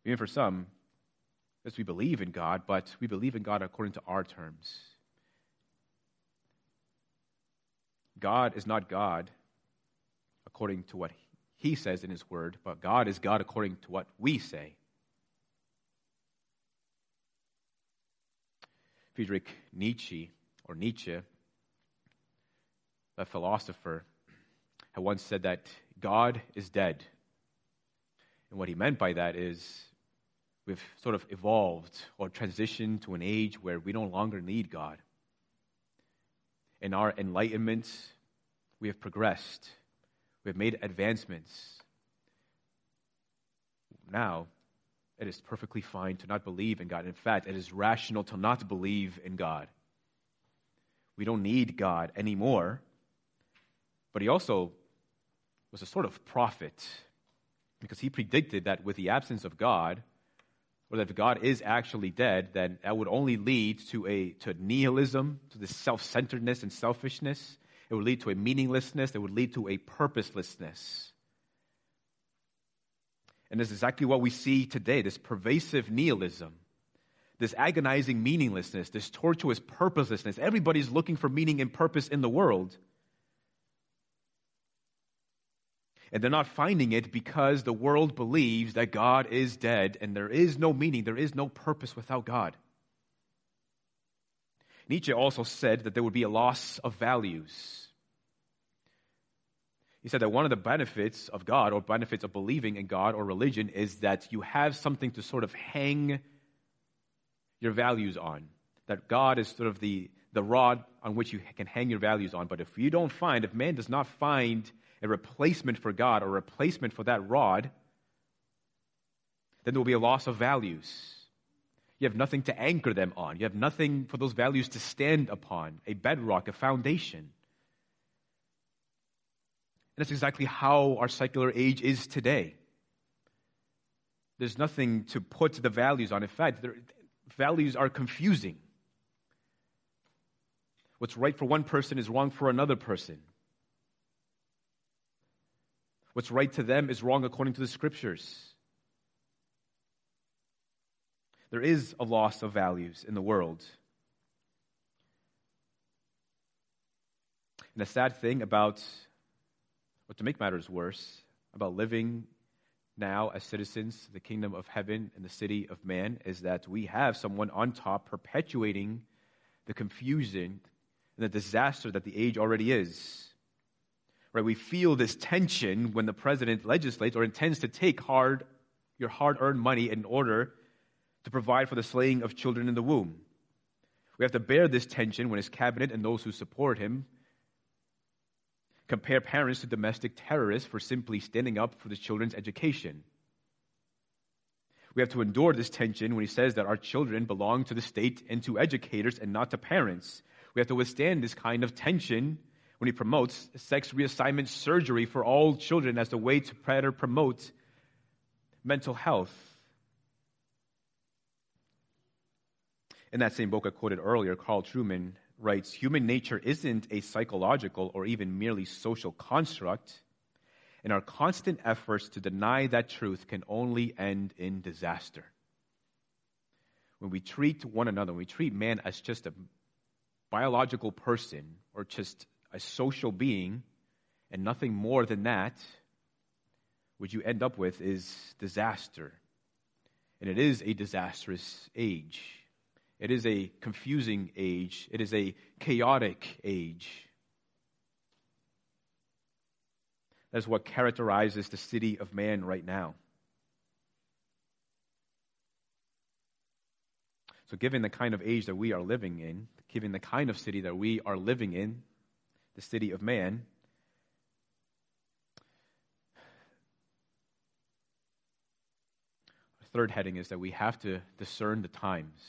Even for some, yes, we believe in God, but we believe in God according to our terms. God is not God according to what He says in His Word, but God is God according to what we say. Friedrich Nietzsche, or Nietzsche, a philosopher, had once said that God is dead. And what he meant by that is we've sort of evolved or transitioned to an age where we no longer need God. In our enlightenment, we have progressed, we have made advancements. Now, it is perfectly fine to not believe in God. In fact, it is rational to not believe in God. We don't need God anymore. But he also was a sort of prophet because he predicted that with the absence of God, or that if God is actually dead, then that would only lead to a to nihilism, to this self-centeredness and selfishness. It would lead to a meaninglessness. It would lead to a purposelessness. And this is exactly what we see today this pervasive nihilism, this agonizing meaninglessness, this tortuous purposelessness. Everybody's looking for meaning and purpose in the world. And they're not finding it because the world believes that God is dead and there is no meaning, there is no purpose without God. Nietzsche also said that there would be a loss of values. He said that one of the benefits of God or benefits of believing in God or religion is that you have something to sort of hang your values on. That God is sort of the, the rod on which you can hang your values on. But if you don't find, if man does not find a replacement for God or a replacement for that rod, then there will be a loss of values. You have nothing to anchor them on. You have nothing for those values to stand upon, a bedrock, a foundation. And that's exactly how our secular age is today. There's nothing to put the values on. In fact, values are confusing. What's right for one person is wrong for another person. What's right to them is wrong according to the scriptures. There is a loss of values in the world. And the sad thing about, or to make matters worse, about living now as citizens the kingdom of heaven and the city of man is that we have someone on top perpetuating the confusion and the disaster that the age already is. Right? We feel this tension when the president legislates or intends to take hard your hard-earned money in order to provide for the slaying of children in the womb. We have to bear this tension when his cabinet and those who support him compare parents to domestic terrorists for simply standing up for the children's education. We have to endure this tension when he says that our children belong to the state and to educators and not to parents. We have to withstand this kind of tension when he promotes sex reassignment surgery for all children as a way to better promote mental health. In that same book I quoted earlier, Carl Trueman writes Human nature isn't a psychological or even merely social construct, and our constant efforts to deny that truth can only end in disaster. When we treat one another, when we treat man as just a biological person or just a social being and nothing more than that, what you end up with is disaster. And it is a disastrous age. It is a confusing age. It is a chaotic age. That's what characterizes the city of man right now. So, given the kind of age that we are living in, given the kind of city that we are living in, the city of man, our third heading is that we have to discern the times.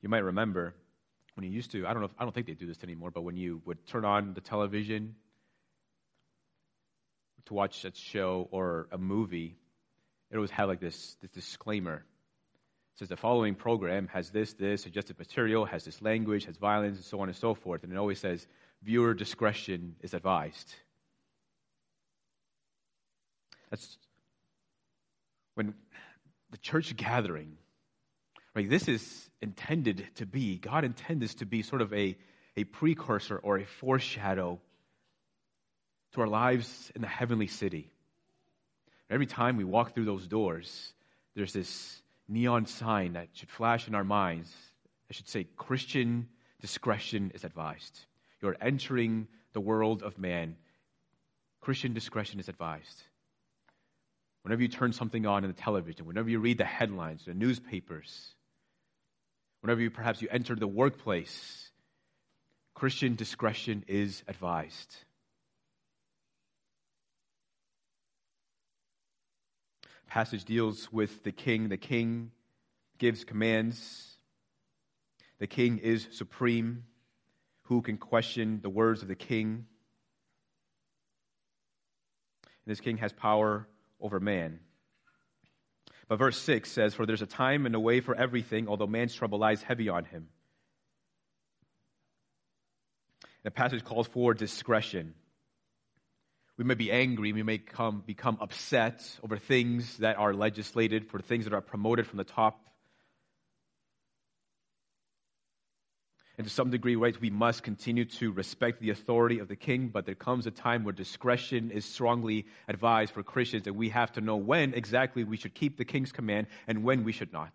You might remember when you used to, I don't know, if, I don't think they do this anymore, but when you would turn on the television to watch a show or a movie, it always had like this, this disclaimer. Says the following program has this, this, suggested material, has this language, has violence, and so on and so forth. And it always says viewer discretion is advised. That's when the church gathering Right? This is intended to be, God intended this to be sort of a, a precursor or a foreshadow to our lives in the heavenly city. Every time we walk through those doors, there's this neon sign that should flash in our minds. I should say, Christian discretion is advised. You're entering the world of man. Christian discretion is advised. Whenever you turn something on in the television, whenever you read the headlines, the newspapers, whenever you perhaps you enter the workplace, Christian discretion is advised. Passage deals with the king. The king gives commands. The king is supreme. Who can question the words of the king? And this king has power over man. But verse 6 says, For there's a time and a way for everything, although man's trouble lies heavy on him. The passage calls for discretion. We may be angry, we may come, become upset over things that are legislated, for things that are promoted from the top And to some degree, right, we must continue to respect the authority of the king, but there comes a time where discretion is strongly advised for Christians, and we have to know when exactly we should keep the king's command and when we should not.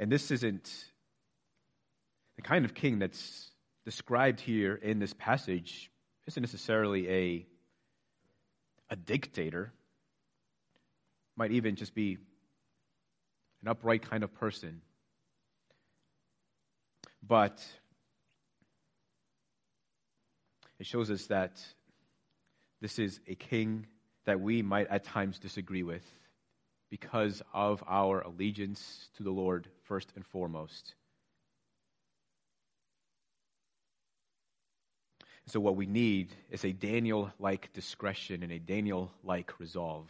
And this isn't the kind of king that's described here in this passage, isn't necessarily a, a dictator might even just be an upright kind of person. But it shows us that this is a king that we might at times disagree with because of our allegiance to the Lord first and foremost. So, what we need is a Daniel like discretion and a Daniel like resolve.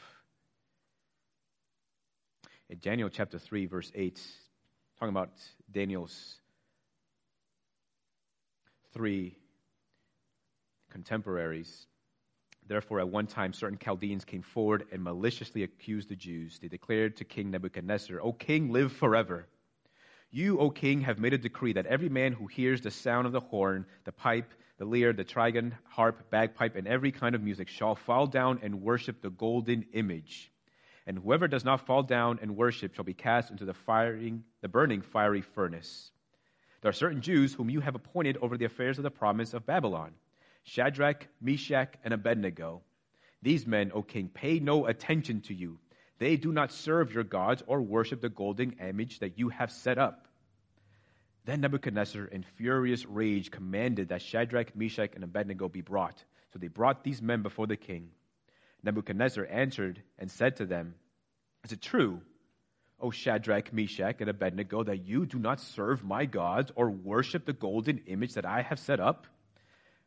In Daniel chapter 3, verse 8, talking about Daniel's three contemporaries. Therefore, at one time, certain Chaldeans came forward and maliciously accused the Jews. They declared to King Nebuchadnezzar, O king, live forever. You, O king, have made a decree that every man who hears the sound of the horn, the pipe, the lyre, the trigon, harp, bagpipe, and every kind of music shall fall down and worship the golden image. And whoever does not fall down and worship shall be cast into the, firing, the burning fiery furnace. There are certain Jews whom you have appointed over the affairs of the province of Babylon Shadrach, Meshach, and Abednego. These men, O king, pay no attention to you. They do not serve your gods or worship the golden image that you have set up. Then Nebuchadnezzar, in furious rage, commanded that Shadrach, Meshach, and Abednego be brought. So they brought these men before the king. Nebuchadnezzar answered and said to them, Is it true, O Shadrach, Meshach, and Abednego, that you do not serve my gods or worship the golden image that I have set up?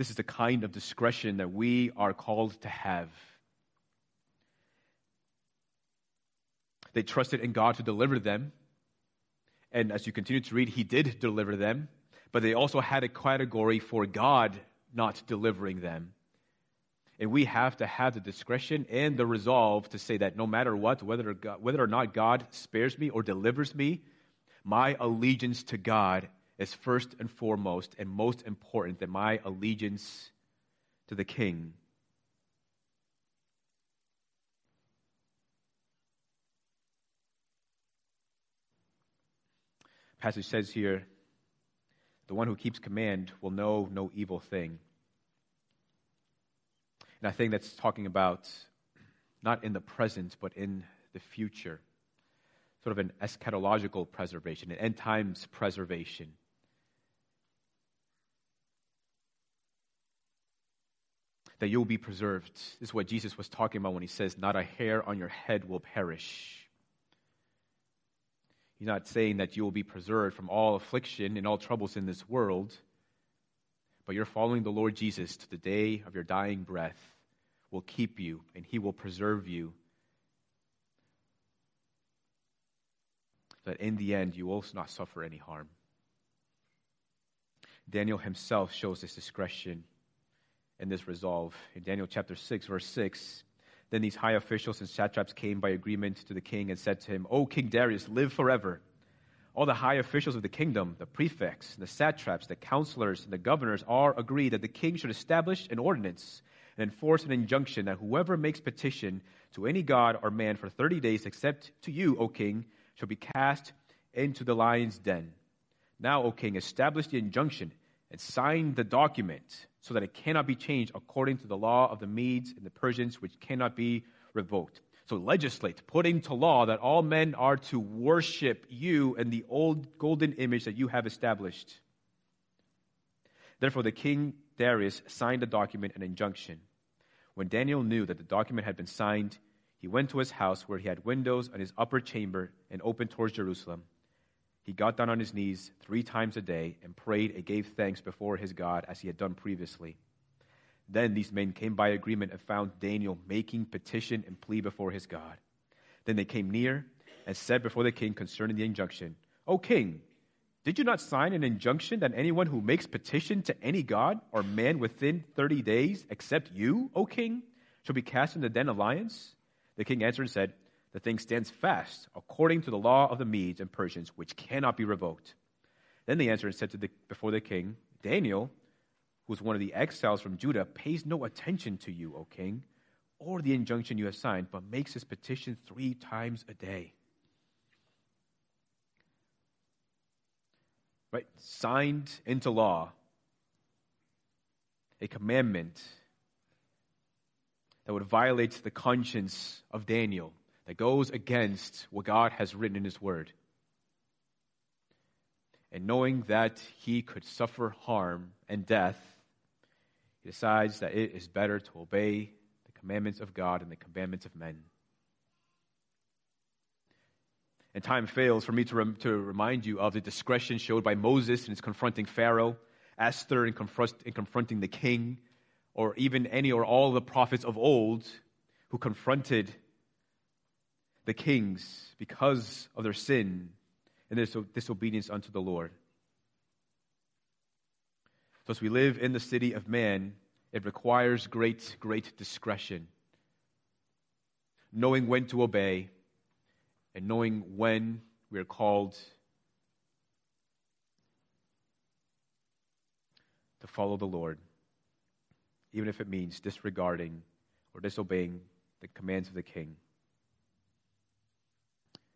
This is the kind of discretion that we are called to have. They trusted in God to deliver them. And as you continue to read, He did deliver them. But they also had a category for God not delivering them. And we have to have the discretion and the resolve to say that no matter what, whether, God, whether or not God spares me or delivers me, my allegiance to God is first and foremost and most important than my allegiance to the king. Passage says here, the one who keeps command will know no evil thing. And I think that's talking about not in the present, but in the future. Sort of an eschatological preservation, an end times preservation. That you'll be preserved. This is what Jesus was talking about when he says, Not a hair on your head will perish. He's not saying that you will be preserved from all affliction and all troubles in this world, but you're following the Lord Jesus to the day of your dying breath will keep you and he will preserve you. That in the end you will not suffer any harm. Daniel himself shows this discretion and this resolve. In Daniel chapter 6, verse 6, then these high officials and satraps came by agreement to the king and said to him, O King Darius, live forever. All the high officials of the kingdom, the prefects, the satraps, the counselors, and the governors all agreed that the king should establish an ordinance and enforce an injunction that whoever makes petition to any god or man for 30 days except to you, O king, shall be cast into the lion's den. Now, O king, establish the injunction and sign the document so that it cannot be changed according to the law of the Medes and the Persians, which cannot be revoked. So legislate, put into law that all men are to worship you and the old golden image that you have established. Therefore, the king Darius signed the document, an injunction. When Daniel knew that the document had been signed, he went to his house where he had windows on his upper chamber and opened towards Jerusalem he got down on his knees three times a day and prayed and gave thanks before his God as he had done previously. Then these men came by agreement and found Daniel making petition and plea before his God. Then they came near and said before the king concerning the injunction, O king, did you not sign an injunction that anyone who makes petition to any god or man within 30 days, except you, O king, shall be cast in the den of lions? The king answered and said, the thing stands fast, according to the law of the Medes and Persians, which cannot be revoked. Then they answered and said to the, before the king, Daniel, who is one of the exiles from Judah, pays no attention to you, O king, or the injunction you have signed, but makes his petition three times a day. Right? Signed into law a commandment that would violate the conscience of Daniel, that goes against what God has written in His Word. And knowing that he could suffer harm and death, he decides that it is better to obey the commandments of God and the commandments of men. And time fails for me to, rem- to remind you of the discretion showed by Moses in his confronting Pharaoh, Esther in, confront- in confronting the king, or even any or all the prophets of old who confronted the kings because of their sin and their disobedience unto the Lord. So, as we live in the city of man, it requires great, great discretion. Knowing when to obey and knowing when we are called to follow the Lord, even if it means disregarding or disobeying the commands of the king.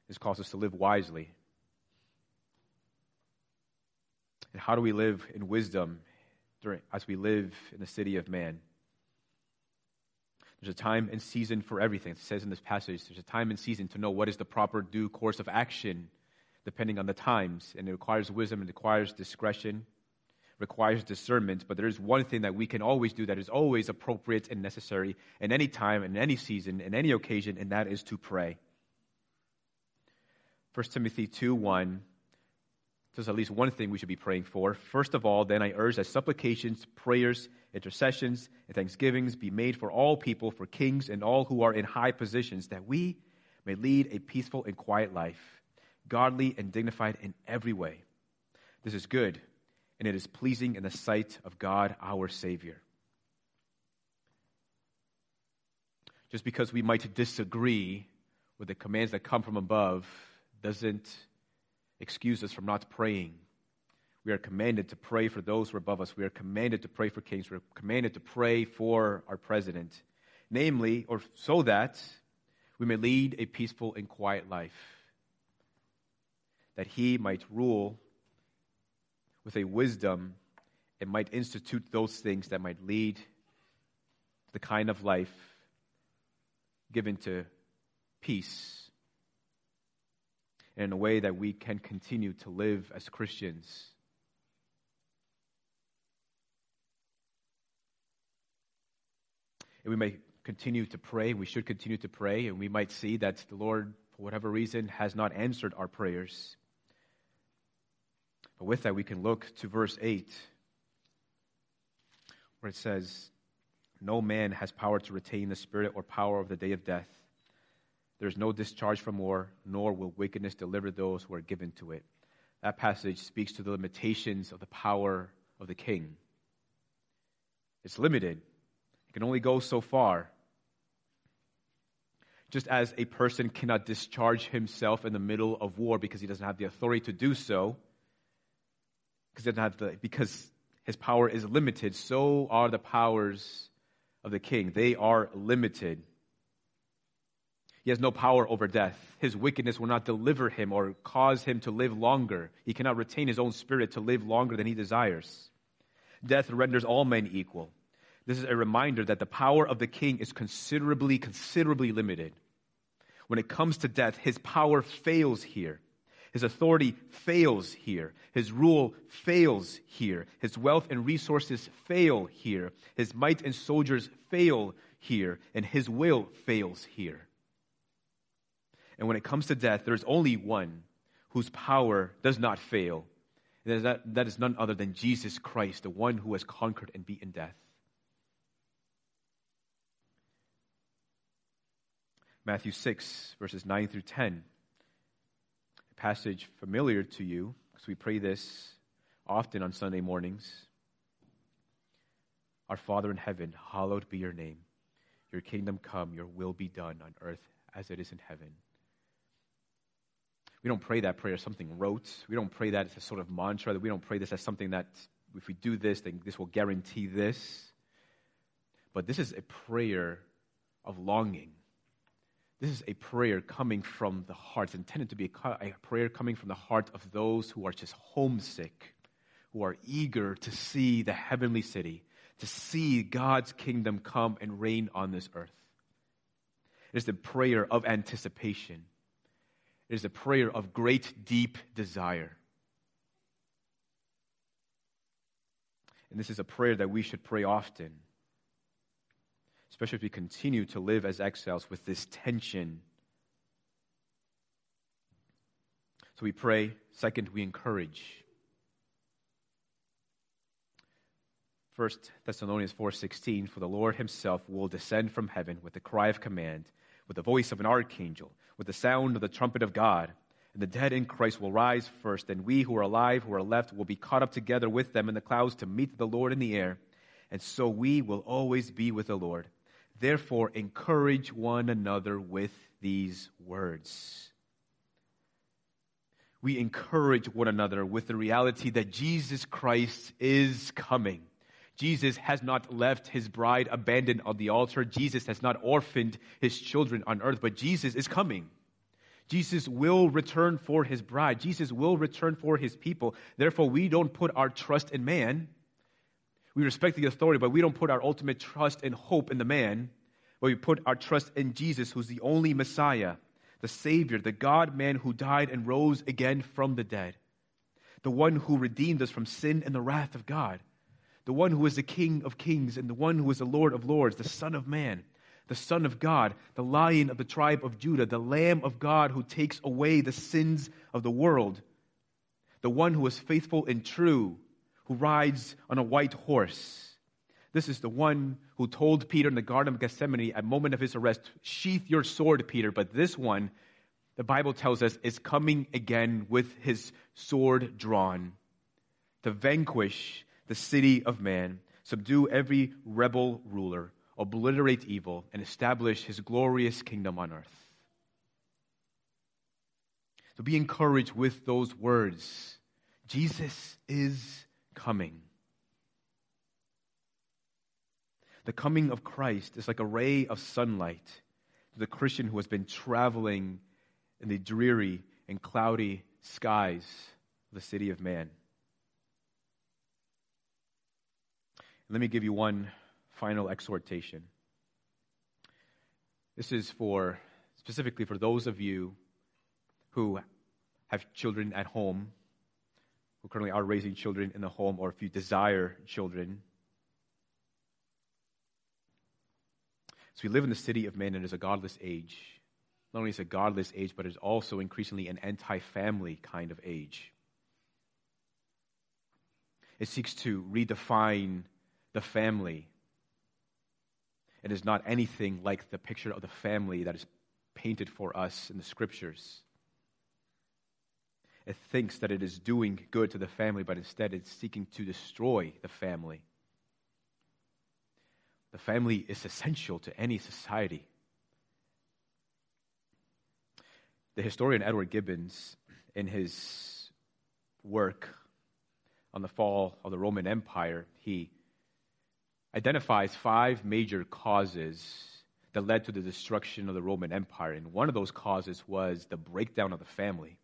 This calls us to live wisely. And how do we live in wisdom during, as we live in the city of man? There's a time and season for everything. It says in this passage, there's a time and season to know what is the proper due course of action depending on the times. And it requires wisdom, it requires discretion, requires discernment. But there is one thing that we can always do that is always appropriate and necessary in any time, in any season, in any occasion, and that is to pray. 1 Timothy 2 1 there's at least one thing we should be praying for. First of all, then I urge that supplications, prayers, intercessions, and thanksgivings be made for all people, for kings and all who are in high positions, that we may lead a peaceful and quiet life, godly and dignified in every way. This is good, and it is pleasing in the sight of God our Savior. Just because we might disagree with the commands that come from above doesn't excuse us from not praying. We are commanded to pray for those who are above us. We are commanded to pray for kings. We are commanded to pray for our president, namely, or so that we may lead a peaceful and quiet life, that he might rule with a wisdom and might institute those things that might lead to the kind of life given to peace in a way that we can continue to live as Christians. And we may continue to pray, we should continue to pray, and we might see that the Lord, for whatever reason, has not answered our prayers. But with that, we can look to verse 8, where it says, No man has power to retain the spirit or power of the day of death. There is no discharge from war, nor will wickedness deliver those who are given to it. That passage speaks to the limitations of the power of the king. It's limited, it can only go so far. Just as a person cannot discharge himself in the middle of war because he doesn't have the authority to do so, because, doesn't have the, because his power is limited, so are the powers of the king. They are limited. He has no power over death. His wickedness will not deliver him or cause him to live longer. He cannot retain his own spirit to live longer than he desires. Death renders all men equal. This is a reminder that the power of the king is considerably, considerably limited. When it comes to death, his power fails here. His authority fails here. His rule fails here. His wealth and resources fail here. His might and soldiers fail here. And his will fails here. And when it comes to death, there's only one whose power does not fail. And that, that is none other than Jesus Christ, the one who has conquered and beaten death. Matthew 6, verses 9 through 10. A passage familiar to you, because we pray this often on Sunday mornings. Our Father in heaven, hallowed be your name. Your kingdom come, your will be done on earth as it is in heaven. We don't pray that prayer as something rote. We don't pray that as a sort of mantra. That we don't pray this as something that if we do this, then this will guarantee this. But this is a prayer of longing. This is a prayer coming from the heart. It's intended to be a, a prayer coming from the heart of those who are just homesick, who are eager to see the heavenly city, to see God's kingdom come and reign on this earth. It is the prayer of anticipation. It is a prayer of great, deep desire. And this is a prayer that we should pray often, especially if we continue to live as exiles with this tension. So we pray. Second, we encourage. First Thessalonians 4:16 for the Lord himself will descend from heaven with a cry of command with the voice of an archangel with the sound of the trumpet of God. And the dead in Christ will rise first, and we who are alive, who are left, will be caught up together with them in the clouds to meet the Lord in the air. And so we will always be with the Lord. Therefore, encourage one another with these words. We encourage one another with the reality that Jesus Christ is coming. Jesus has not left his bride abandoned on the altar. Jesus has not orphaned his children on earth, but Jesus is coming. Jesus will return for his bride. Jesus will return for his people. Therefore, we don't put our trust in man. We respect the authority, but we don't put our ultimate trust and hope in the man, but we put our trust in Jesus, who's the only Messiah, the Savior, the God man who died and rose again from the dead, the one who redeemed us from sin and the wrath of God the one who is the King of kings and the one who is the Lord of lords, the Son of Man, the Son of God, the Lion of the tribe of Judah, the Lamb of God who takes away the sins of the world, the one who is faithful and true, who rides on a white horse. This is the one who told Peter in the Garden of Gethsemane at the moment of his arrest, Sheath your sword, Peter. But this one, the Bible tells us, is coming again with his sword drawn to vanquish the city of man, subdue every rebel ruler, obliterate evil, and establish his glorious kingdom on earth. So be encouraged with those words. Jesus is coming. The coming of Christ is like a ray of sunlight to the Christian who has been traveling in the dreary and cloudy skies of the city of man. Let me give you one final exhortation. This is for specifically for those of you who have children at home, who currently are raising children in the home, or if you desire children. So we live in the city of men, and it is a godless age. Not only is it a godless age, but it is also increasingly an anti family kind of age. It seeks to redefine the family. It is not anything like the picture of the family that is painted for us in the scriptures. It thinks that it is doing good to the family, but instead it's seeking to destroy the family. The family is essential to any society. The historian Edward Gibbons, in his work on the fall of the Roman Empire, he identifies five major causes that led to the destruction of the Roman Empire. And one of those causes was the breakdown of the family.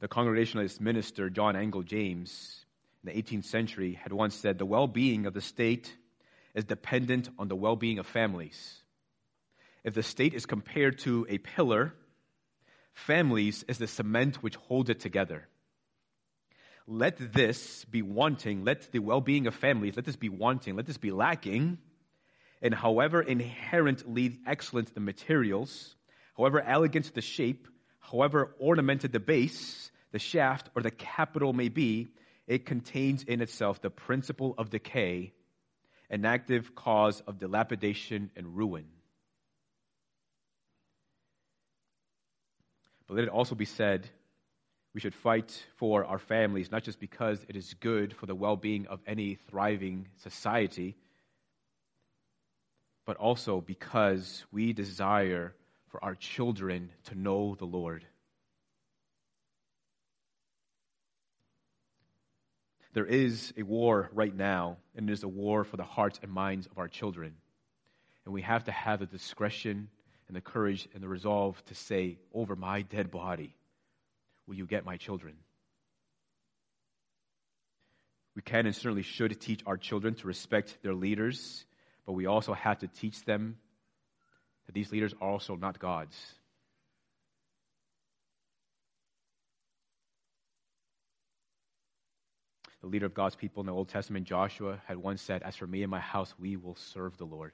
The Congregationalist minister John Angell James in the 18th century had once said, The well being of the state is dependent on the well being of families. If the state is compared to a pillar, families is the cement which holds it together. Let this be wanting. Let the well being of families, let this be wanting. Let this be lacking. And however inherently excellent the materials, however elegant the shape, however ornamented the base, the shaft, or the capital may be, it contains in itself the principle of decay, an active cause of dilapidation and ruin. But let it also be said we should fight for our families, not just because it is good for the well being of any thriving society, but also because we desire for our children to know the Lord. There is a war right now, and it is a war for the hearts and minds of our children. And we have to have the discretion and the courage and the resolve to say, Over my dead body, will you get my children? We can and certainly should teach our children to respect their leaders, but we also have to teach them that these leaders are also not gods. The leader of God's people in the Old Testament, Joshua, had once said, As for me and my house, we will serve the Lord.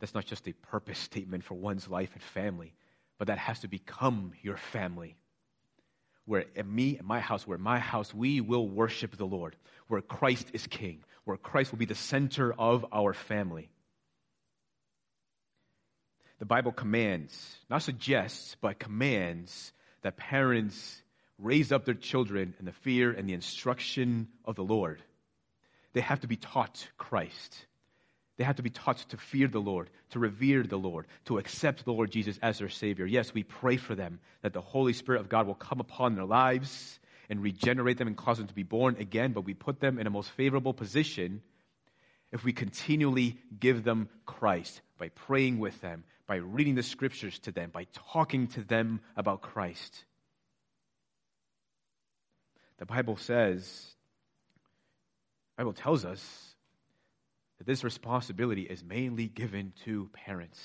That's not just a purpose statement for one's life and family, but that has to become your family. Where me and my house, where my house, we will worship the Lord, where Christ is king, where Christ will be the center of our family. The Bible commands, not suggests, but commands that parents raise up their children in the fear and the instruction of the Lord. They have to be taught Christ. They have to be taught to fear the Lord, to revere the Lord, to accept the Lord Jesus as their Savior. Yes, we pray for them that the Holy Spirit of God will come upon their lives and regenerate them and cause them to be born again, but we put them in a most favorable position if we continually give them Christ by praying with them, by reading the scriptures to them, by talking to them about Christ. The Bible says, the Bible tells us that this responsibility is mainly given to parents.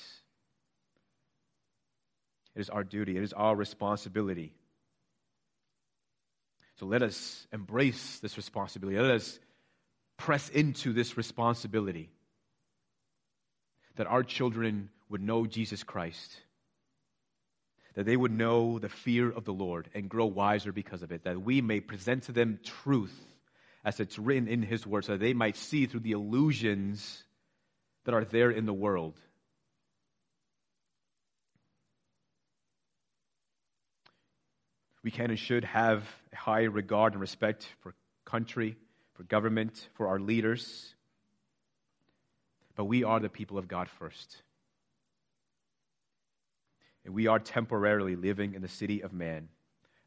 It is our duty, it is our responsibility. So let us embrace this responsibility. Let us press into this responsibility that our children would know Jesus Christ, that they would know the fear of the Lord and grow wiser because of it, that we may present to them truth as it's written in His Word, so they might see through the illusions that are there in the world. We can and should have a high regard and respect for country, for government, for our leaders. But we are the people of God first. And we are temporarily living in the city of man.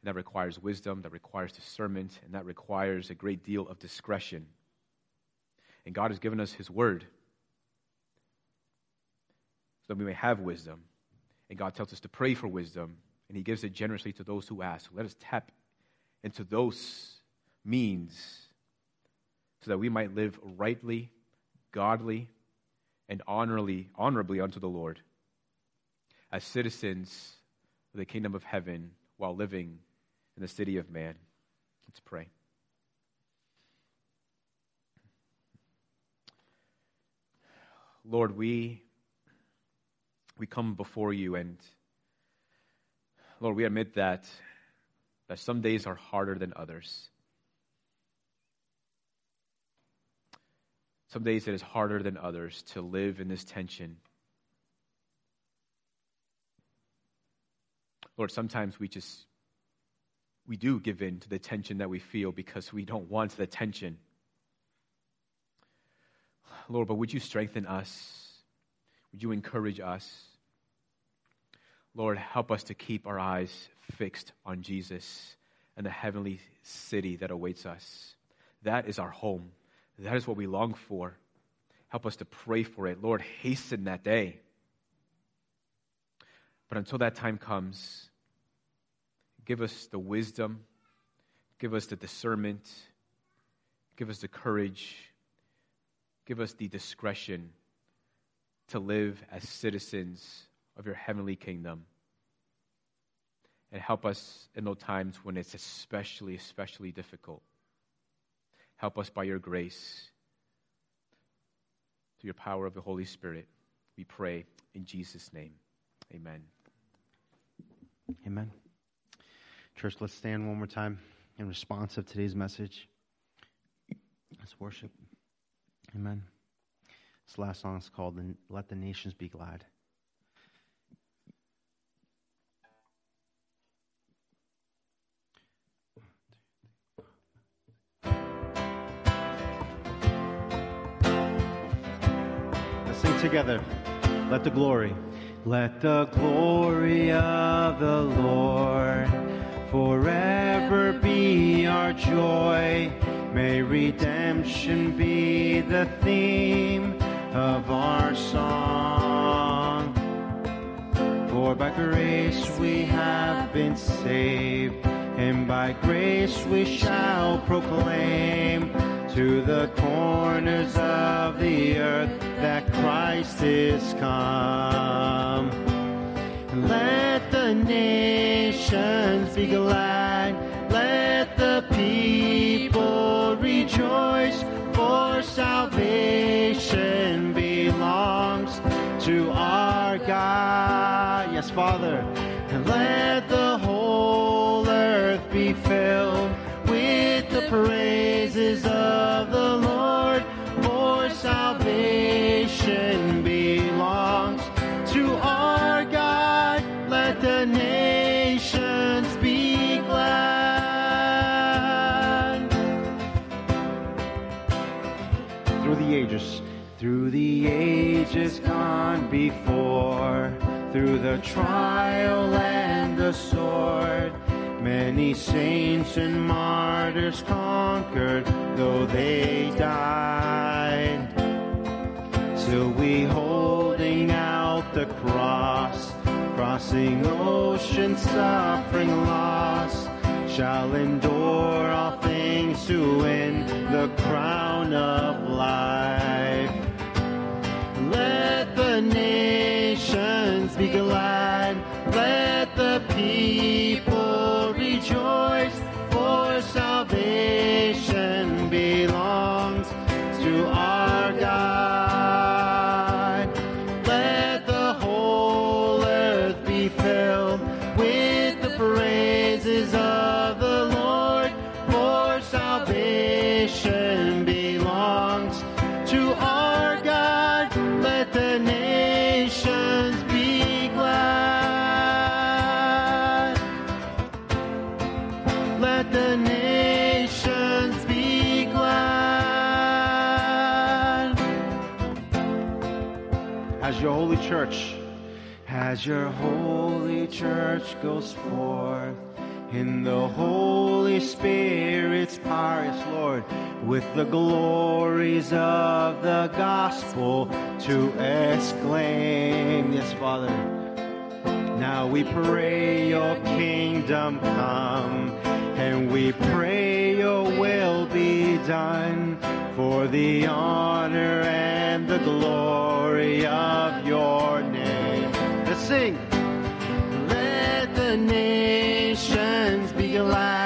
And that requires wisdom, that requires discernment, and that requires a great deal of discretion. And God has given us His word so that we may have wisdom. And God tells us to pray for wisdom, and He gives it generously to those who ask. Let us tap into those means so that we might live rightly, godly, and honorably, honorably unto the Lord as citizens of the kingdom of heaven while living in the city of man. Let's pray. Lord, we, we come before you and Lord, we admit that, that some days are harder than others. Some days it is harder than others to live in this tension. Lord, sometimes we just we do give in to the tension that we feel because we don't want the tension. Lord, but would you strengthen us? Would you encourage us? Lord, help us to keep our eyes fixed on Jesus and the heavenly city that awaits us. That is our home. That is what we long for. Help us to pray for it. Lord, hasten that day. But until that time comes, give us the wisdom, give us the discernment, give us the courage, give us the discretion to live as citizens of your heavenly kingdom. And help us in those times when it's especially, especially difficult. Help us by your grace, through your power of the Holy Spirit. We pray in Jesus' name. Amen. Amen. Church, let's stand one more time in response of today's message. Let's worship. Amen. This last song is called Let the Nations Be Glad. Let's sing together. Let the glory Let the glory of the Lord forever be our joy. May redemption be the theme of our song. For by grace we have been saved, and by grace we shall proclaim to the corners of the earth that Christ is come. Let the nations be glad, let the people rejoice, for salvation belongs to our God. Yes, Father. And let the whole earth be filled with the praises of the Lord, for salvation through the ages gone before, through the trial and the sword, many saints and martyrs conquered, though they died. Still we holding out the cross, crossing ocean, suffering loss, shall endure all things to win the crown of life. Let the nations be glad, let the people church, as your holy church goes forth in the Holy Spirit's power, Lord, with the glories of the gospel to exclaim, yes, Father. Now we pray your kingdom come, and we pray your will be done for the honor and the glory of your name. Let's sing. Let the nations be glad,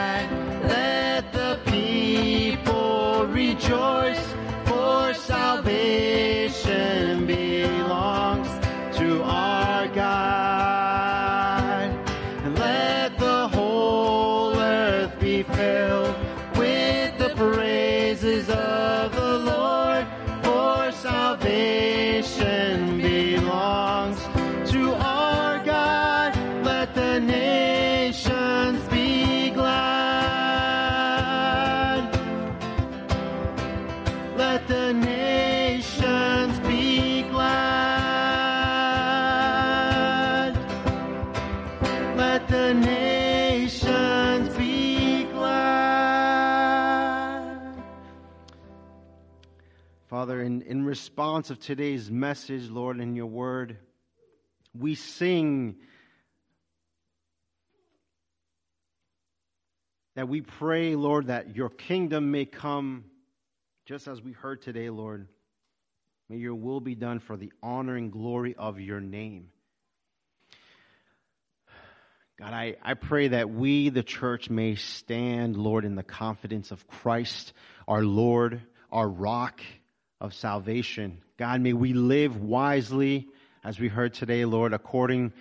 Father, in, in response of today's message, Lord, in your word, we sing that we pray, Lord, that your kingdom may come just as we heard today, Lord. May your will be done for the honor and glory of your name. God, I, I pray that we, the church, may stand, Lord, in the confidence of Christ, our Lord, our rock of salvation. God, may we live wisely, as we heard today, Lord, according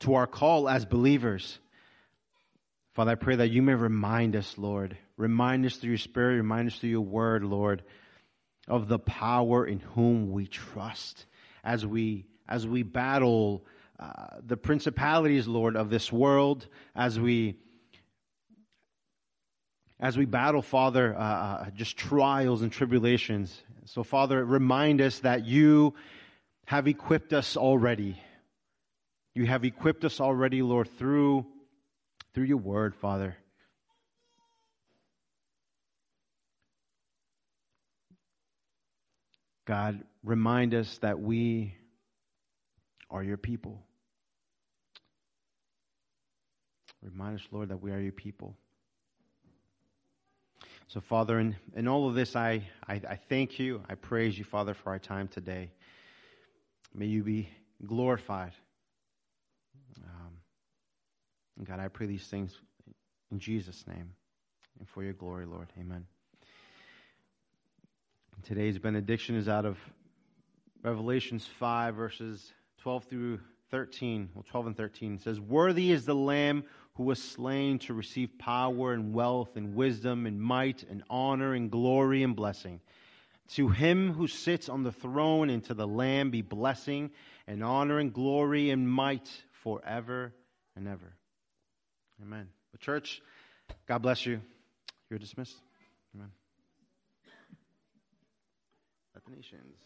to our call as believers. Father, I pray that you may remind us, Lord, remind us through your Spirit, remind us through your word, Lord, of the power in whom we trust as we as we battle uh, the principalities, Lord, of this world, as we as we battle, Father, uh, uh, just trials and tribulations. So, Father, remind us that you have equipped us already. You have equipped us already, Lord, through, through your word, Father. God, remind us that we are your people. Remind us, Lord, that we are your people. So, Father, in, in all of this, I, I, I thank you. I praise you, Father, for our time today. May you be glorified. Um, God, I pray these things in Jesus' name and for your glory, Lord. Amen. Today's benediction is out of Revelations 5, verses 12 through 13. Well, 12 and 13 it says, Worthy is the Lamb who was slain to receive power and wealth and wisdom and might and honor and glory and blessing. To him who sits on the throne and to the Lamb be blessing and honor and glory and might forever and ever. Amen. But, church, God bless you. You're dismissed. Amen. Let the nations.